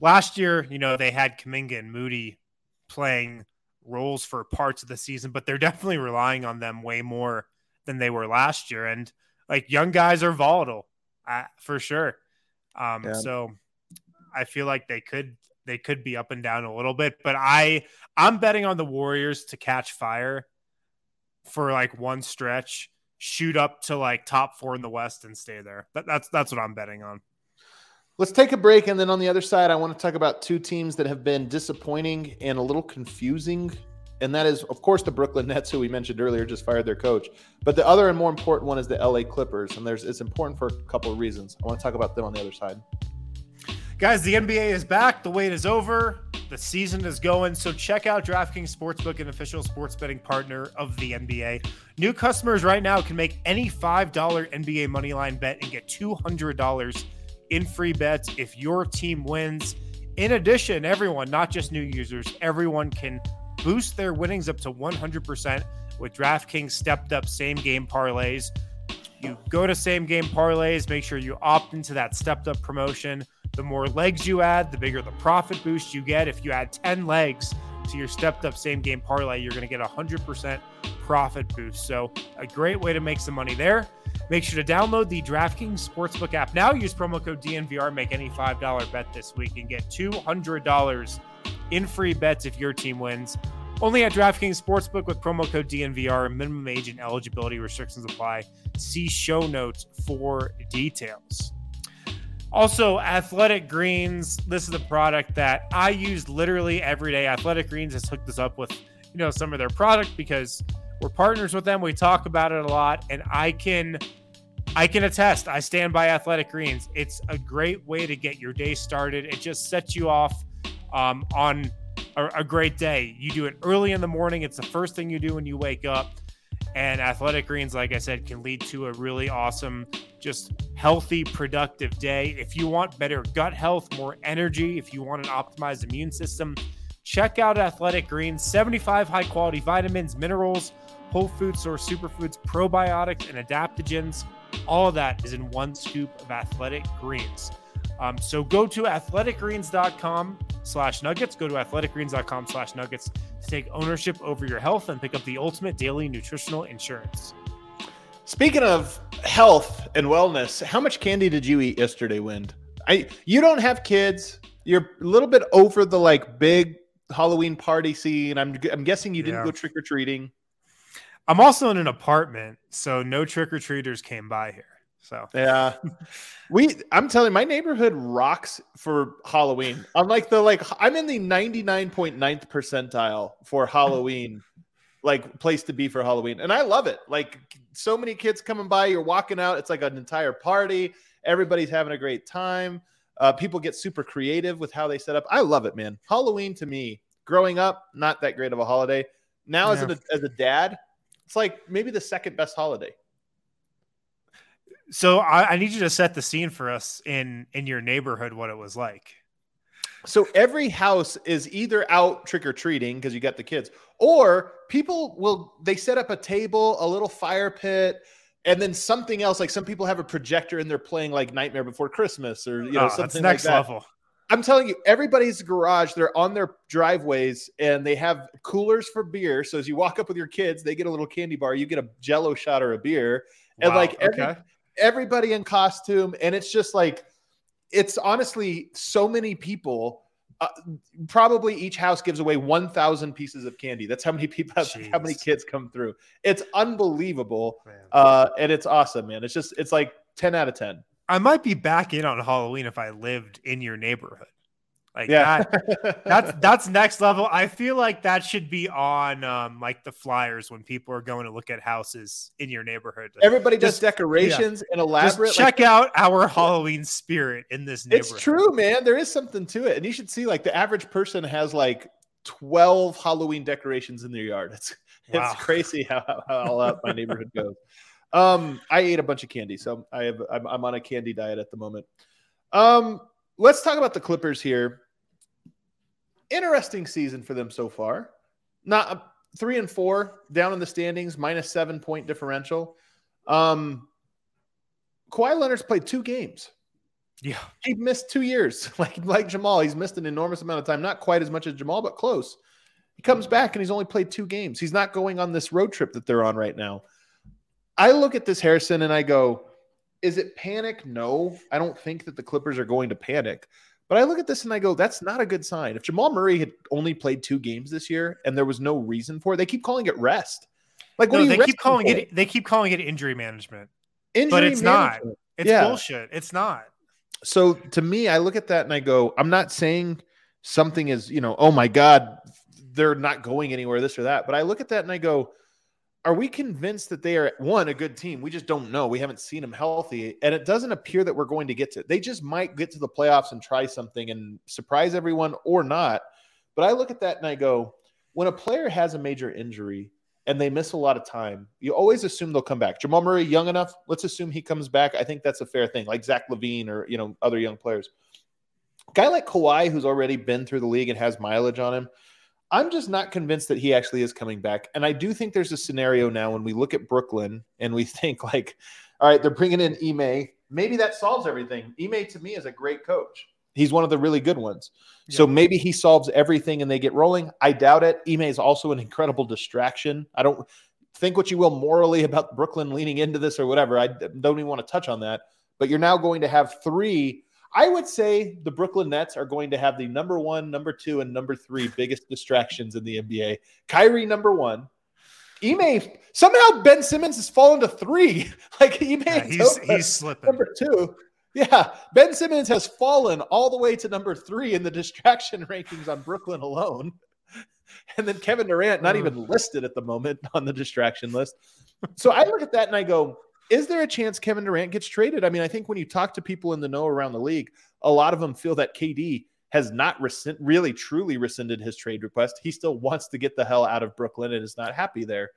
S2: Last year, you know, they had Kuminga and Moody playing roles for parts of the season, but they're definitely relying on them way more than they were last year. And like young guys are volatile uh, for sure. Um,
S1: Yeah.
S2: So I feel like they could they could be up and down a little bit, but I I'm betting on the Warriors to catch fire for like one stretch, shoot up to like top four in the West and stay there. That, that's that's what I'm betting on.
S1: Let's take a break. And then on the other side, I want to talk about two teams that have been disappointing and a little confusing. And that is, of course, the Brooklyn Nets, who we mentioned earlier, just fired their coach. But the other and more important one is the LA Clippers. And there's it's important for a couple of reasons. I want to talk about them on the other side.
S2: Guys, the NBA is back. The wait is over. The season is going. So check out DraftKings Sportsbook, an official sports betting partner of the NBA. New customers right now can make any $5 NBA moneyline bet and get $200 in free bets if your team wins. In addition, everyone, not just new users, everyone can boost their winnings up to 100% with DraftKings stepped up same game parlays. You go to same game parlays, make sure you opt into that stepped up promotion. The more legs you add, the bigger the profit boost you get. If you add 10 legs to your stepped up same game parlay, you're going to get a 100% profit boost. So, a great way to make some money there. Make sure to download the DraftKings Sportsbook app now. Use promo code DNVR, make any $5 bet this week, and get $200 in free bets if your team wins. Only at DraftKings Sportsbook with promo code DNVR. Minimum age and eligibility restrictions apply. See show notes for details. Also, Athletic Greens. This is a product that I use literally every day. Athletic Greens has hooked us up with, you know, some of their product because we're partners with them. We talk about it a lot, and I can I can attest. I stand by Athletic Greens. It's a great way to get your day started. It just sets you off um, on a, a great day. You do it early in the morning. It's the first thing you do when you wake up. And Athletic Greens, like I said, can lead to a really awesome, just healthy, productive day. If you want better gut health, more energy, if you want an optimized immune system, check out Athletic Greens. 75 high quality vitamins, minerals, whole food source superfoods, probiotics, and adaptogens. All of that is in one scoop of Athletic Greens. Um, so go to athleticgreens.com slash nuggets. Go to athleticgreens.com slash nuggets to take ownership over your health and pick up the ultimate daily nutritional insurance.
S1: Speaking of health and wellness, how much candy did you eat yesterday, Wind? I you don't have kids. You're a little bit over the like big Halloween party scene. I'm I'm guessing you didn't
S2: Yeah.
S1: go trick or treating.
S2: I'm also in an apartment, so no trick or treaters came by here. So
S1: Yeah. we I'm telling you, my neighborhood rocks for Halloween. I'm like the like I'm in the 99.9th percentile for Halloween, like place to be for Halloween. And I love it. Like so many kids coming by, you're walking out, it's like an entire party. Everybody's having a great time. Uh, people get super creative with how they set up. I love it, man. Halloween to me, growing up, not that great of a holiday. Now as a as a dad, it's like maybe the second best holiday.
S2: so I, I need you to set the scene for us in in your neighborhood what it was like.
S1: So every house is either out trick or treating because you got the kids, or people will they set up a table, a little fire pit, and then something else. Like some people have a projector and they're playing like Nightmare Before Christmas or you know
S2: Oh,
S1: something
S2: that's
S1: like
S2: next
S1: that.
S2: level.
S1: I'm telling you, everybody's garage, they're on their driveways and they have coolers for beer. So as you walk up with your kids, they get a little candy bar, you get a jello shot or a beer. And
S2: Wow,
S1: like every,
S2: okay.
S1: everybody in costume. And it's just like, it's honestly so many people. Uh, probably each house gives away 1,000 pieces of candy. That's how many people, that's how many kids come through. It's unbelievable. Uh, and it's awesome, man. It's just, it's like 10 out of 10.
S2: I might be back in on Halloween if I lived in your neighborhood. Like
S1: Yeah.
S2: that, that's that's next level. I feel like that should be on um, like the flyers when people are going to look at houses in your neighborhood.
S1: Everybody does
S2: Just-
S1: decorations and
S2: Just
S1: elaborate. like,
S2: check out our Halloween spirit in this neighborhood.
S1: It's true, man. There is something to it. And you should see like the average person has like 12 Halloween decorations in their yard. It's
S2: Wow.
S1: it's crazy how, how, how all out my neighborhood goes. Um, I ate a bunch of candy, so I have I'm, I'm on a candy diet at the moment. Um, let's talk about the Clippers here. Interesting season for them so far. Not uh, three and four down in the standings, minus seven point differential. Um, Kawhi Leonard's played two games
S2: Yeah.
S1: he missed two years like like jamal he's missed an enormous amount of time not quite as much as jamal but close he comes back and he's only played two games he's not going on this road trip that they're on right now i look at this harrison and i go is it panic no i don't think that the clippers are going to panic but i look at this and i go that's not a good sign if jamal murray had only played two games this year and there was no reason for it they keep calling it rest like what
S2: No, they keep calling
S1: for?
S2: it they keep calling it injury management.
S1: Injury but
S2: it's not. It's
S1: Yeah.
S2: bullshit. It's not.
S1: so to me, I look at that and I go, I'm not saying something is, you know, oh my God, they're not going anywhere, this or that. But I look at that and I go, are we convinced that they are one a good team? We just don't know. We haven't seen them healthy, and it doesn't appear that we're going to get to. They just might get to the playoffs and try something and surprise everyone or not. But I look at that and I go, when a player has a major injury and they miss a lot of time, you always assume they'll come back. Jamal Murray, young enough, let's assume he comes back. I think that's a fair thing, like Zach LaVine or you know other young players. Guy like Kawhi, who's already been through the league and has mileage on him, I'm just not convinced that he actually is coming back. And I do think there's a scenario now when we look at Brooklyn and we think like, all right, they're bringing in Ime. Maybe that solves everything. Ime to me is a great coach. He's one of the really good ones. So maybe he solves everything and they get rolling. I doubt it. Ime is also an incredible distraction. I don't think what you will morally about Brooklyn leaning into this or whatever. I don't even want to touch on that. But you're now going to have three. I would say the Brooklyn Nets are going to have the number one, number two, and number three biggest distractions in the NBA. Kyrie, number one. Ime, somehow Ben Simmons has fallen to three. Like Ime,
S2: Yeah, he's he's slipping.
S1: number two. Yeah, Ben Simmons has fallen all the way to number three in the distraction rankings on Brooklyn alone. And then Kevin Durant, not mm. even listed at the moment on the distraction list. So I look at that and I go, is there a chance Kevin Durant gets traded? I mean, I think when you talk to people in the know around the league, a lot of them feel that KD has not rescind, really truly rescinded his trade request. He still wants to get the hell out of Brooklyn and is not happy there.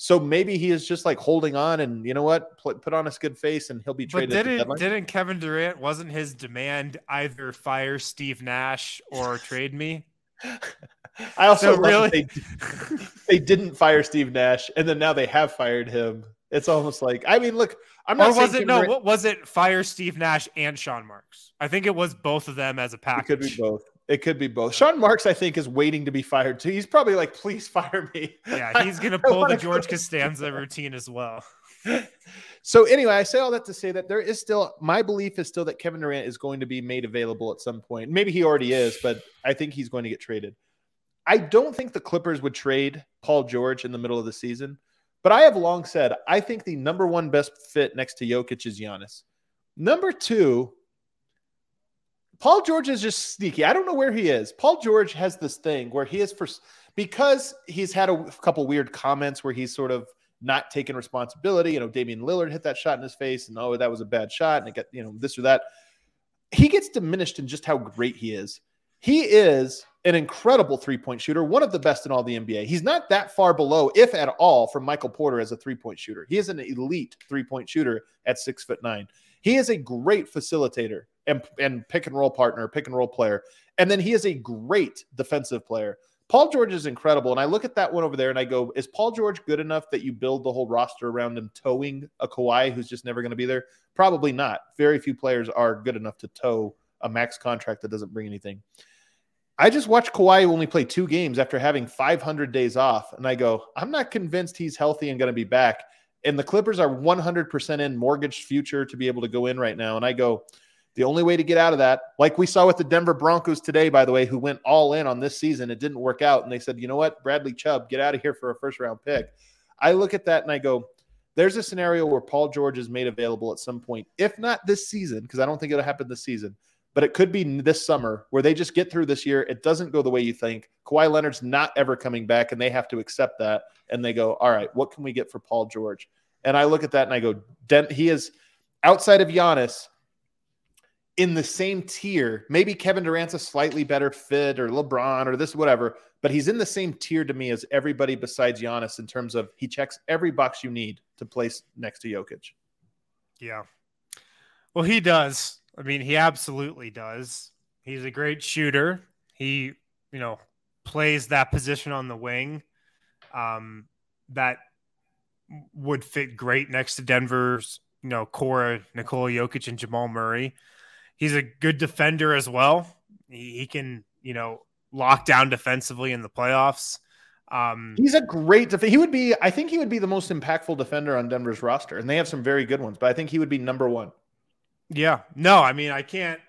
S1: So maybe he is just like holding on, and you know what? Put, put on his good face, and he'll be traded. But
S2: didn't didn't Kevin Durant wasn't his demand either fire Steve Nash or trade me?
S1: I also
S2: So really-
S1: they, they didn't fire Steve Nash, and then now they have fired him. It's almost like I mean, look, I'm not
S2: Or was it no? What was it? Fire Steve Nash and Sean Marks. I think it was both of them as a package.
S1: It could be both. It could be both. Sean Marks, I think, is waiting to be fired too. He's probably like, please fire me.
S2: Yeah, he's gonna pull the George Costanza routine as well.
S1: So anyway, I say all that to say that there is still my belief is still that Kevin Durant is going to be made available at some point. Maybe he already is, but I think he's going to get traded. I don't think the Clippers would trade Paul George in the middle of the season, but I have long said I think the number one best fit next to Jokic is Giannis. Number two, Paul George is just sneaky. I don't know where he is. Paul George has this thing where he is for because he's had a couple weird comments where he's sort of not taking responsibility. You know, Damian Lillard hit that shot in his face, and oh, that was a bad shot, and it got you know this or that. He gets diminished in just how great he is. He is an incredible three point shooter, one of the best in all the NBA. He's not that far below, if at all, from Michael Porter as a three point shooter. He is an elite three point shooter at six foot nine. He is a great facilitator and, and pick and roll partner, pick and roll player. And then he is a great defensive player. Paul George is incredible. And I look at that one over there and I go, is Paul George good enough that you build the whole roster around him towing a Kawhi who's just never going to be there? Probably not. Very few players are good enough to tow a max contract that doesn't bring anything. I just watched Kawhi only play two games after having 500 days off. And I go, I'm not convinced he's healthy and going to be back. And the Clippers are 100% in mortgaged future to be able to go in right now. And I go, the only way to get out of that, like we saw with the Denver Broncos today, by the way, who went all in on this season, it didn't work out. And they said, you know what, Bradley Chubb, get out of here for a first round pick. I look at that and I go, there's a scenario where Paul George is made available at some point, if not this season, because I don't think it'll happen this season, but it could be this summer where they just get through this year. It doesn't go the way you think. Kawhi Leonard's not ever coming back, and they have to accept that. And they go, all right, what can we get for Paul George? And I look at that and I go, he is outside of Giannis in the same tier. Maybe Kevin Durant's a slightly better fit or LeBron or this, whatever, but he's in the same tier to me as everybody besides Giannis in terms of he checks every box you need to place next to Jokic.
S2: Yeah. Well, he does. I mean, he absolutely does. He's a great shooter. He, you know, plays that position on the wing um, that would fit great next to Denver's, you know, Cora, Nikola Jokic, and Jamal Murray. He's a good defender as well. He, he can, you know, lock down defensively in the playoffs. Um,
S1: He's a great def- he would be I think he would be the most impactful defender on Denver's roster and they have some very good ones, but I think he would be number 1.
S2: Yeah. No, I mean, I can't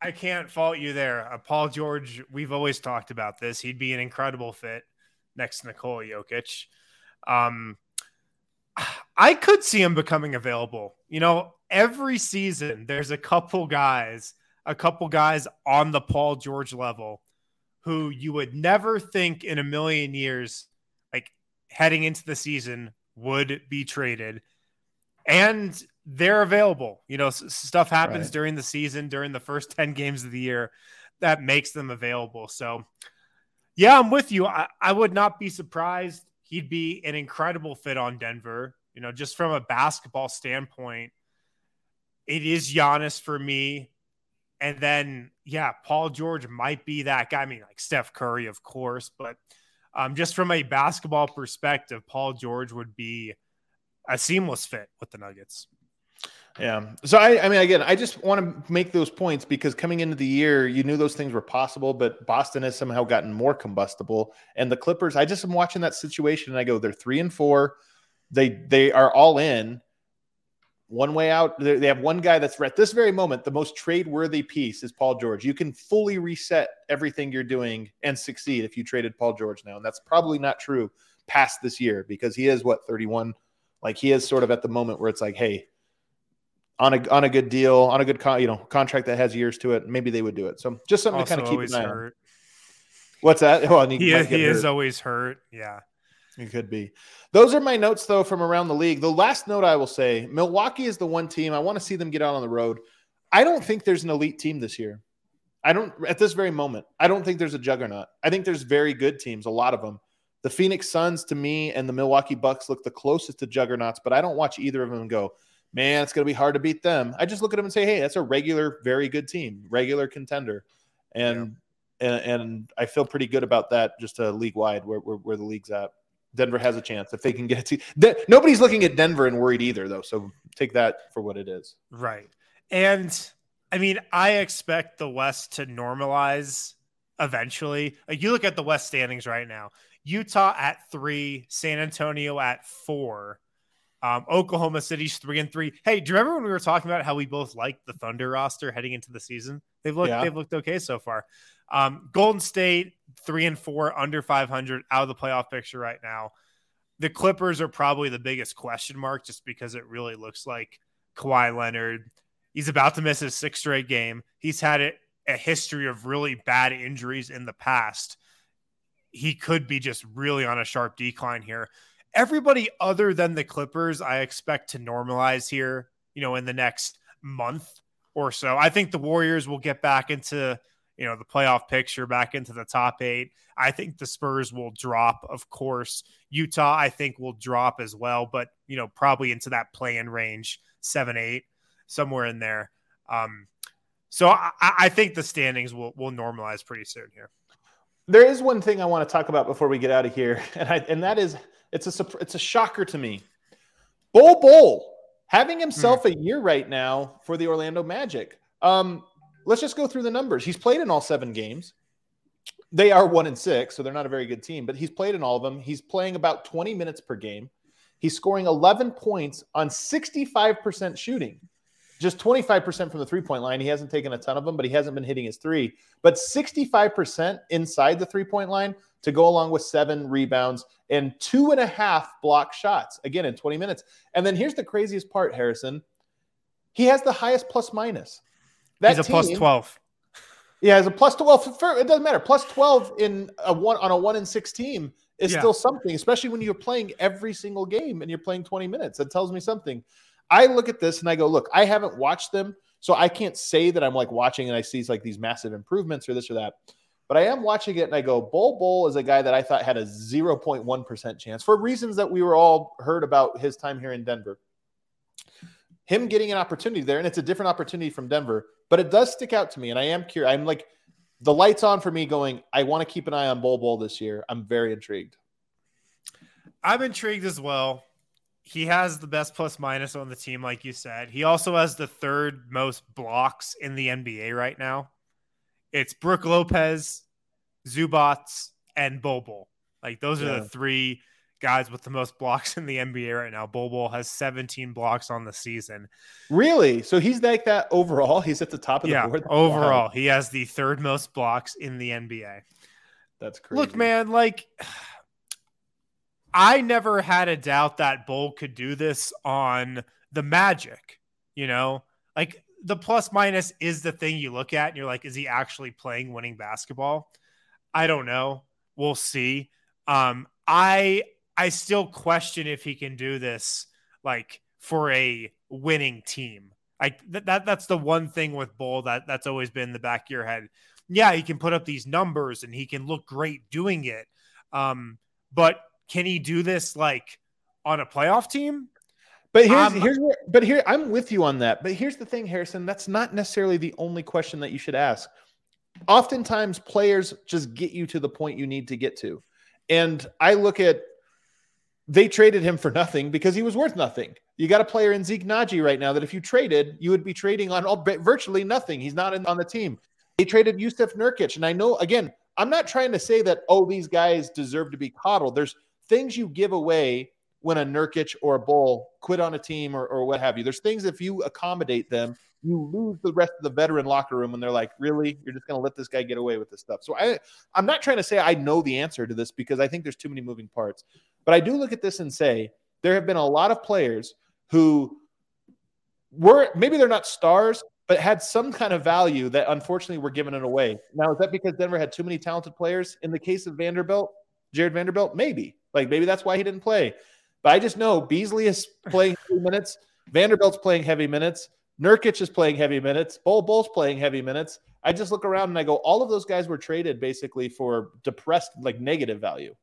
S2: I can't fault you there. Uh, Paul George, we've always talked about this. He'd be an incredible fit next to Nikola Jokic. Um I could see him becoming available. You know, every season there's a couple guys, a couple guys on the Paul George level who you would never think in a million years like heading into the season would be traded and they're available. You know, stuff happens
S1: Right.
S2: during the season, during the first 10 games of the year that makes them available. So, yeah, I'm with you. I, I would not be surprised. He'd be an incredible fit on Denver. You know, just from a basketball standpoint, it is Giannis for me. And then, yeah, Paul George might be that guy. I mean, like Steph Curry, of course, but um, just from a basketball perspective, Paul George would be a seamless fit with the Nuggets.
S1: Yeah. So I, I mean, again, I just want to make those points because coming into the year, you knew those things were possible, but Boston has somehow gotten more combustible. And the Clippers, I just am watching that situation and I go, they're three and four. They they are all in. One way out. They have one guy that's at this very moment the most trade worthy piece is Paul George. You can fully reset everything you're doing and succeed if you traded Paul George now, and that's probably not true past this year because he is what 31. Like he is sort of at the moment where it's like, hey, on a on a good deal, on a good con, you know contract that has years to it, maybe they would do it. So just something
S2: Also
S1: to kind of keep an eye on. What's that? And he,
S2: He, he is always hurt. Yeah.
S1: It could be. Those are my notes, though, from around the league. The last note I will say Milwaukee is the one team I want to see them get out on the road. I don't think there's an elite team this year. I don't, at this very moment, I don't think there's a juggernaut. I think there's very good teams, a lot of them. The Phoenix Suns, to me, and the Milwaukee Bucks look the closest to juggernauts, but I don't watch either of them go, man, it's going to be hard to beat them. I just look at them and say, hey, that's a regular, very good team, regular contender. And, yeah. and, and, I feel pretty good about that just uh, league wide where, where, where the league's at. Denver has a chance if they can get it. De- Nobody's looking at Denver and worried either, though. So take that for what it is.
S2: Right. And I mean, I expect the West to normalize eventually. Like you look at the West standings right now Utah at three, San Antonio at four. Um, Oklahoma City's three and three. Hey, do you remember when we were talking about how we both liked the Thunder roster heading into the season? They've looked yeah. they've looked okay so far. Um, Golden State three and four, under five hundred, out of the playoff picture right now. The Clippers are probably the biggest question mark, just because it really looks like Kawhi Leonard. He's about to miss his sixth straight game. He's had a, a history of really bad injuries in the past he could be just really on a sharp decline here. Everybody other than the Clippers, I expect to normalize here, you know, in the next month or so. I think the Warriors will get back into, you know, the playoff picture, back into the top eight. I think the Spurs will drop, of course. Utah, I think, will drop as well, but, you know, probably into that play-in range, seven, eight, somewhere in there. Um, so I, I think the standings will will normalize pretty soon here.
S1: There is one thing I want to talk about before we get out of here, and I, and that is it's a it's a shocker to me. Bol Bol having himself mm. a year right now for the Orlando Magic. Um, let's just go through the numbers. He's played in all seven games. They are one and six, so they're not a very good team, but he's played in all of them. He's playing about 20 minutes per game. He's scoring 11 points on 65% shooting just 25% from the three point line. He hasn't taken a ton of them, but he hasn't been hitting his three. But 65% inside the three point line to go along with seven rebounds and two and a half block shots again in 20 minutes. And then here's the craziest part, Harrison. He has the highest plus minus.
S2: That He's a plus 12.
S1: Yeah, as a plus 12. It doesn't matter. Plus 12 in a one on a one and six team is yeah. still something, especially when you're playing every single game and you're playing 20 minutes. That tells me something. I look at this and I go, look, I haven't watched them, so I can't say that I'm like watching and I see like these massive improvements or this or that. But I am watching it and I go, Bol Bol is a guy that I thought had a 0.1% chance for reasons that we were all heard about his time here in Denver. Him getting an opportunity there, and it's a different opportunity from Denver, but it does stick out to me. And I am curious. I'm like, the lights on for me going, I want to keep an eye on Bol Bol this year. I'm very intrigued.
S2: I'm intrigued as well he has the best plus minus on the team, like you said. He also has the third most blocks in the NBA right now. It's Brook Lopez, Zubac, and Bol. Like those are the three guys with the most blocks in the NBA right now. Bol has 17 blocks on the season.
S1: Really? So he's like that overall? He's at the top of
S2: yeah,
S1: the board?
S2: Overall, wow. he has the third most blocks in the NBA.
S1: That's crazy.
S2: Look, man, like I never had a doubt that Bol could do this on the Magic. You know, like the plus minus is the thing you look at and you're like, is he actually playing winning basketball? I don't know. We'll see. Um, I I still question if he can do this like for a winning team. Like th- that that's the one thing with Bol that that's always been in the back of your head. Yeah, he can put up these numbers and he can look great doing it. Um, but can he do this like on a playoff team?
S1: But here's um, here's where, but here I'm with you on that. But here's the thing, Harrison. That's not necessarily the only question that you should ask. Oftentimes, players just get you to the point you need to get to, and I look at they traded him for nothing because he was worth nothing. You got a player in Zeke Nnaji right now that if you traded, you would be trading on all, virtually nothing. He's not in, on the team. They traded Jusuf Nurkic, and I know again, I'm not trying to say that oh these guys deserve to be coddled. There's things you give away when a Nurkic or a Bol quit on a team or, or what have you. There's things if you accommodate them, you lose the rest of the veteran locker room and they're like, really, you're just going to let this guy get away with this stuff. So I, I'm not trying to say I know the answer to this because I think there's too many moving parts. But I do look at this and say there have been a lot of players who were maybe they're not stars, but had some kind of value that unfortunately were given it away. Now, is that because Denver had too many talented players? In the case of Vanderbilt, Jared Vanderbilt, maybe. Like maybe that's why he didn't play. But I just know Beasley is playing heavy minutes. Vanderbilt's playing heavy minutes. Nurkic is playing heavy minutes. Bol Bol's playing heavy minutes. I just look around and I go, all of those guys were traded basically for depressed, like negative value.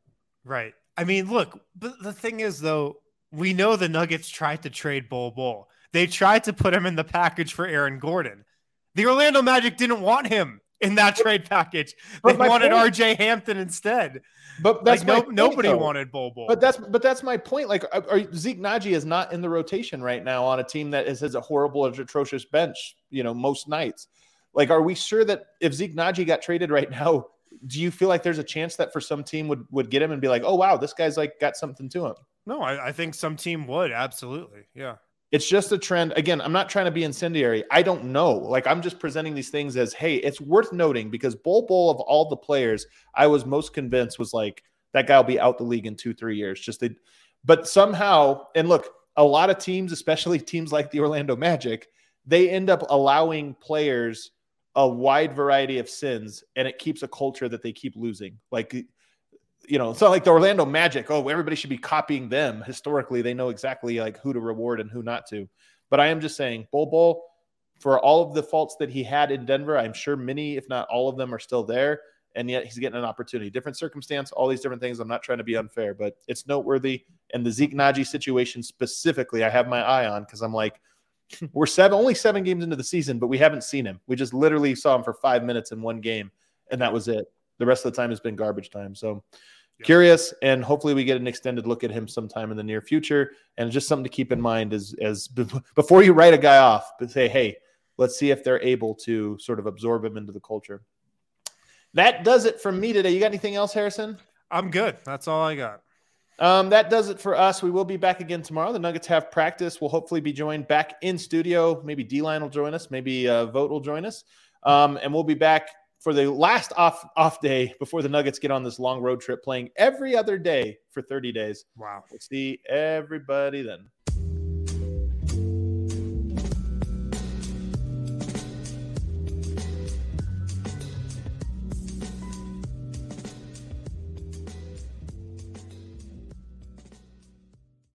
S2: Right. I mean, look, but the thing is, though, we know the Nuggets tried to trade Bol Bol. They tried to put him in the package for Aaron Gordon. The Orlando Magic didn't want him in that trade package. They wanted point, RJ Hampton instead.
S1: But that's
S2: like, no, point, nobody though. wanted Bol Bol.
S1: But that's but that's my point. Like are, are, Zeke Nnaji is not in the rotation right now on a team that is, has a horrible, atrocious bench. You know, most nights. Like, are we sure that if Zeke Nnaji got traded right now, do you feel like there's a chance that for some team would would get him and be like, oh wow, this guy's like got something to him?
S2: No, I, I think some team would absolutely. Yeah.
S1: It's just a trend. Again, I'm not trying to be incendiary. I don't know. Like I'm just presenting these things as, hey, it's worth noting because Bol Bol of all the players, I was most convinced was like that guy will be out the league in two, three years. Just they, but somehow, and look, a lot of teams, especially teams like the Orlando Magic, they end up allowing players a wide variety of sins, and it keeps a culture that they keep losing. Like you know, it's not like the Orlando Magic. Oh, everybody should be copying them. Historically, they know exactly like who to reward and who not to. But I am just saying, Bol Bol, for all of the faults that he had in Denver, I'm sure many, if not all of them, are still there. And yet he's getting an opportunity, different circumstance, all these different things. I'm not trying to be unfair, but it's noteworthy. And the Zeke Nnaji situation specifically, I have my eye on because I'm like, we're seven, only seven games into the season, but we haven't seen him. We just literally saw him for five minutes in one game, and that was it. The rest of the time has been garbage time. So curious, and hopefully we get an extended look at him sometime in the near future. And just something to keep in mind is as before you write a guy off, but say, hey, let's see if they're able to sort of absorb him into the culture. That does it for me today. You got anything else, Harrison?
S2: I'm good. That's all I got.
S1: Um, that does it for us. We will be back again tomorrow. The Nuggets have practice. We'll hopefully be joined back in studio. Maybe D line will join us. Maybe uh, Vogt will join us. Um, and we'll be back for the last off off day before the Nuggets get on this long road trip, playing every other day for 30 days.
S2: Wow.
S1: We'll see everybody then.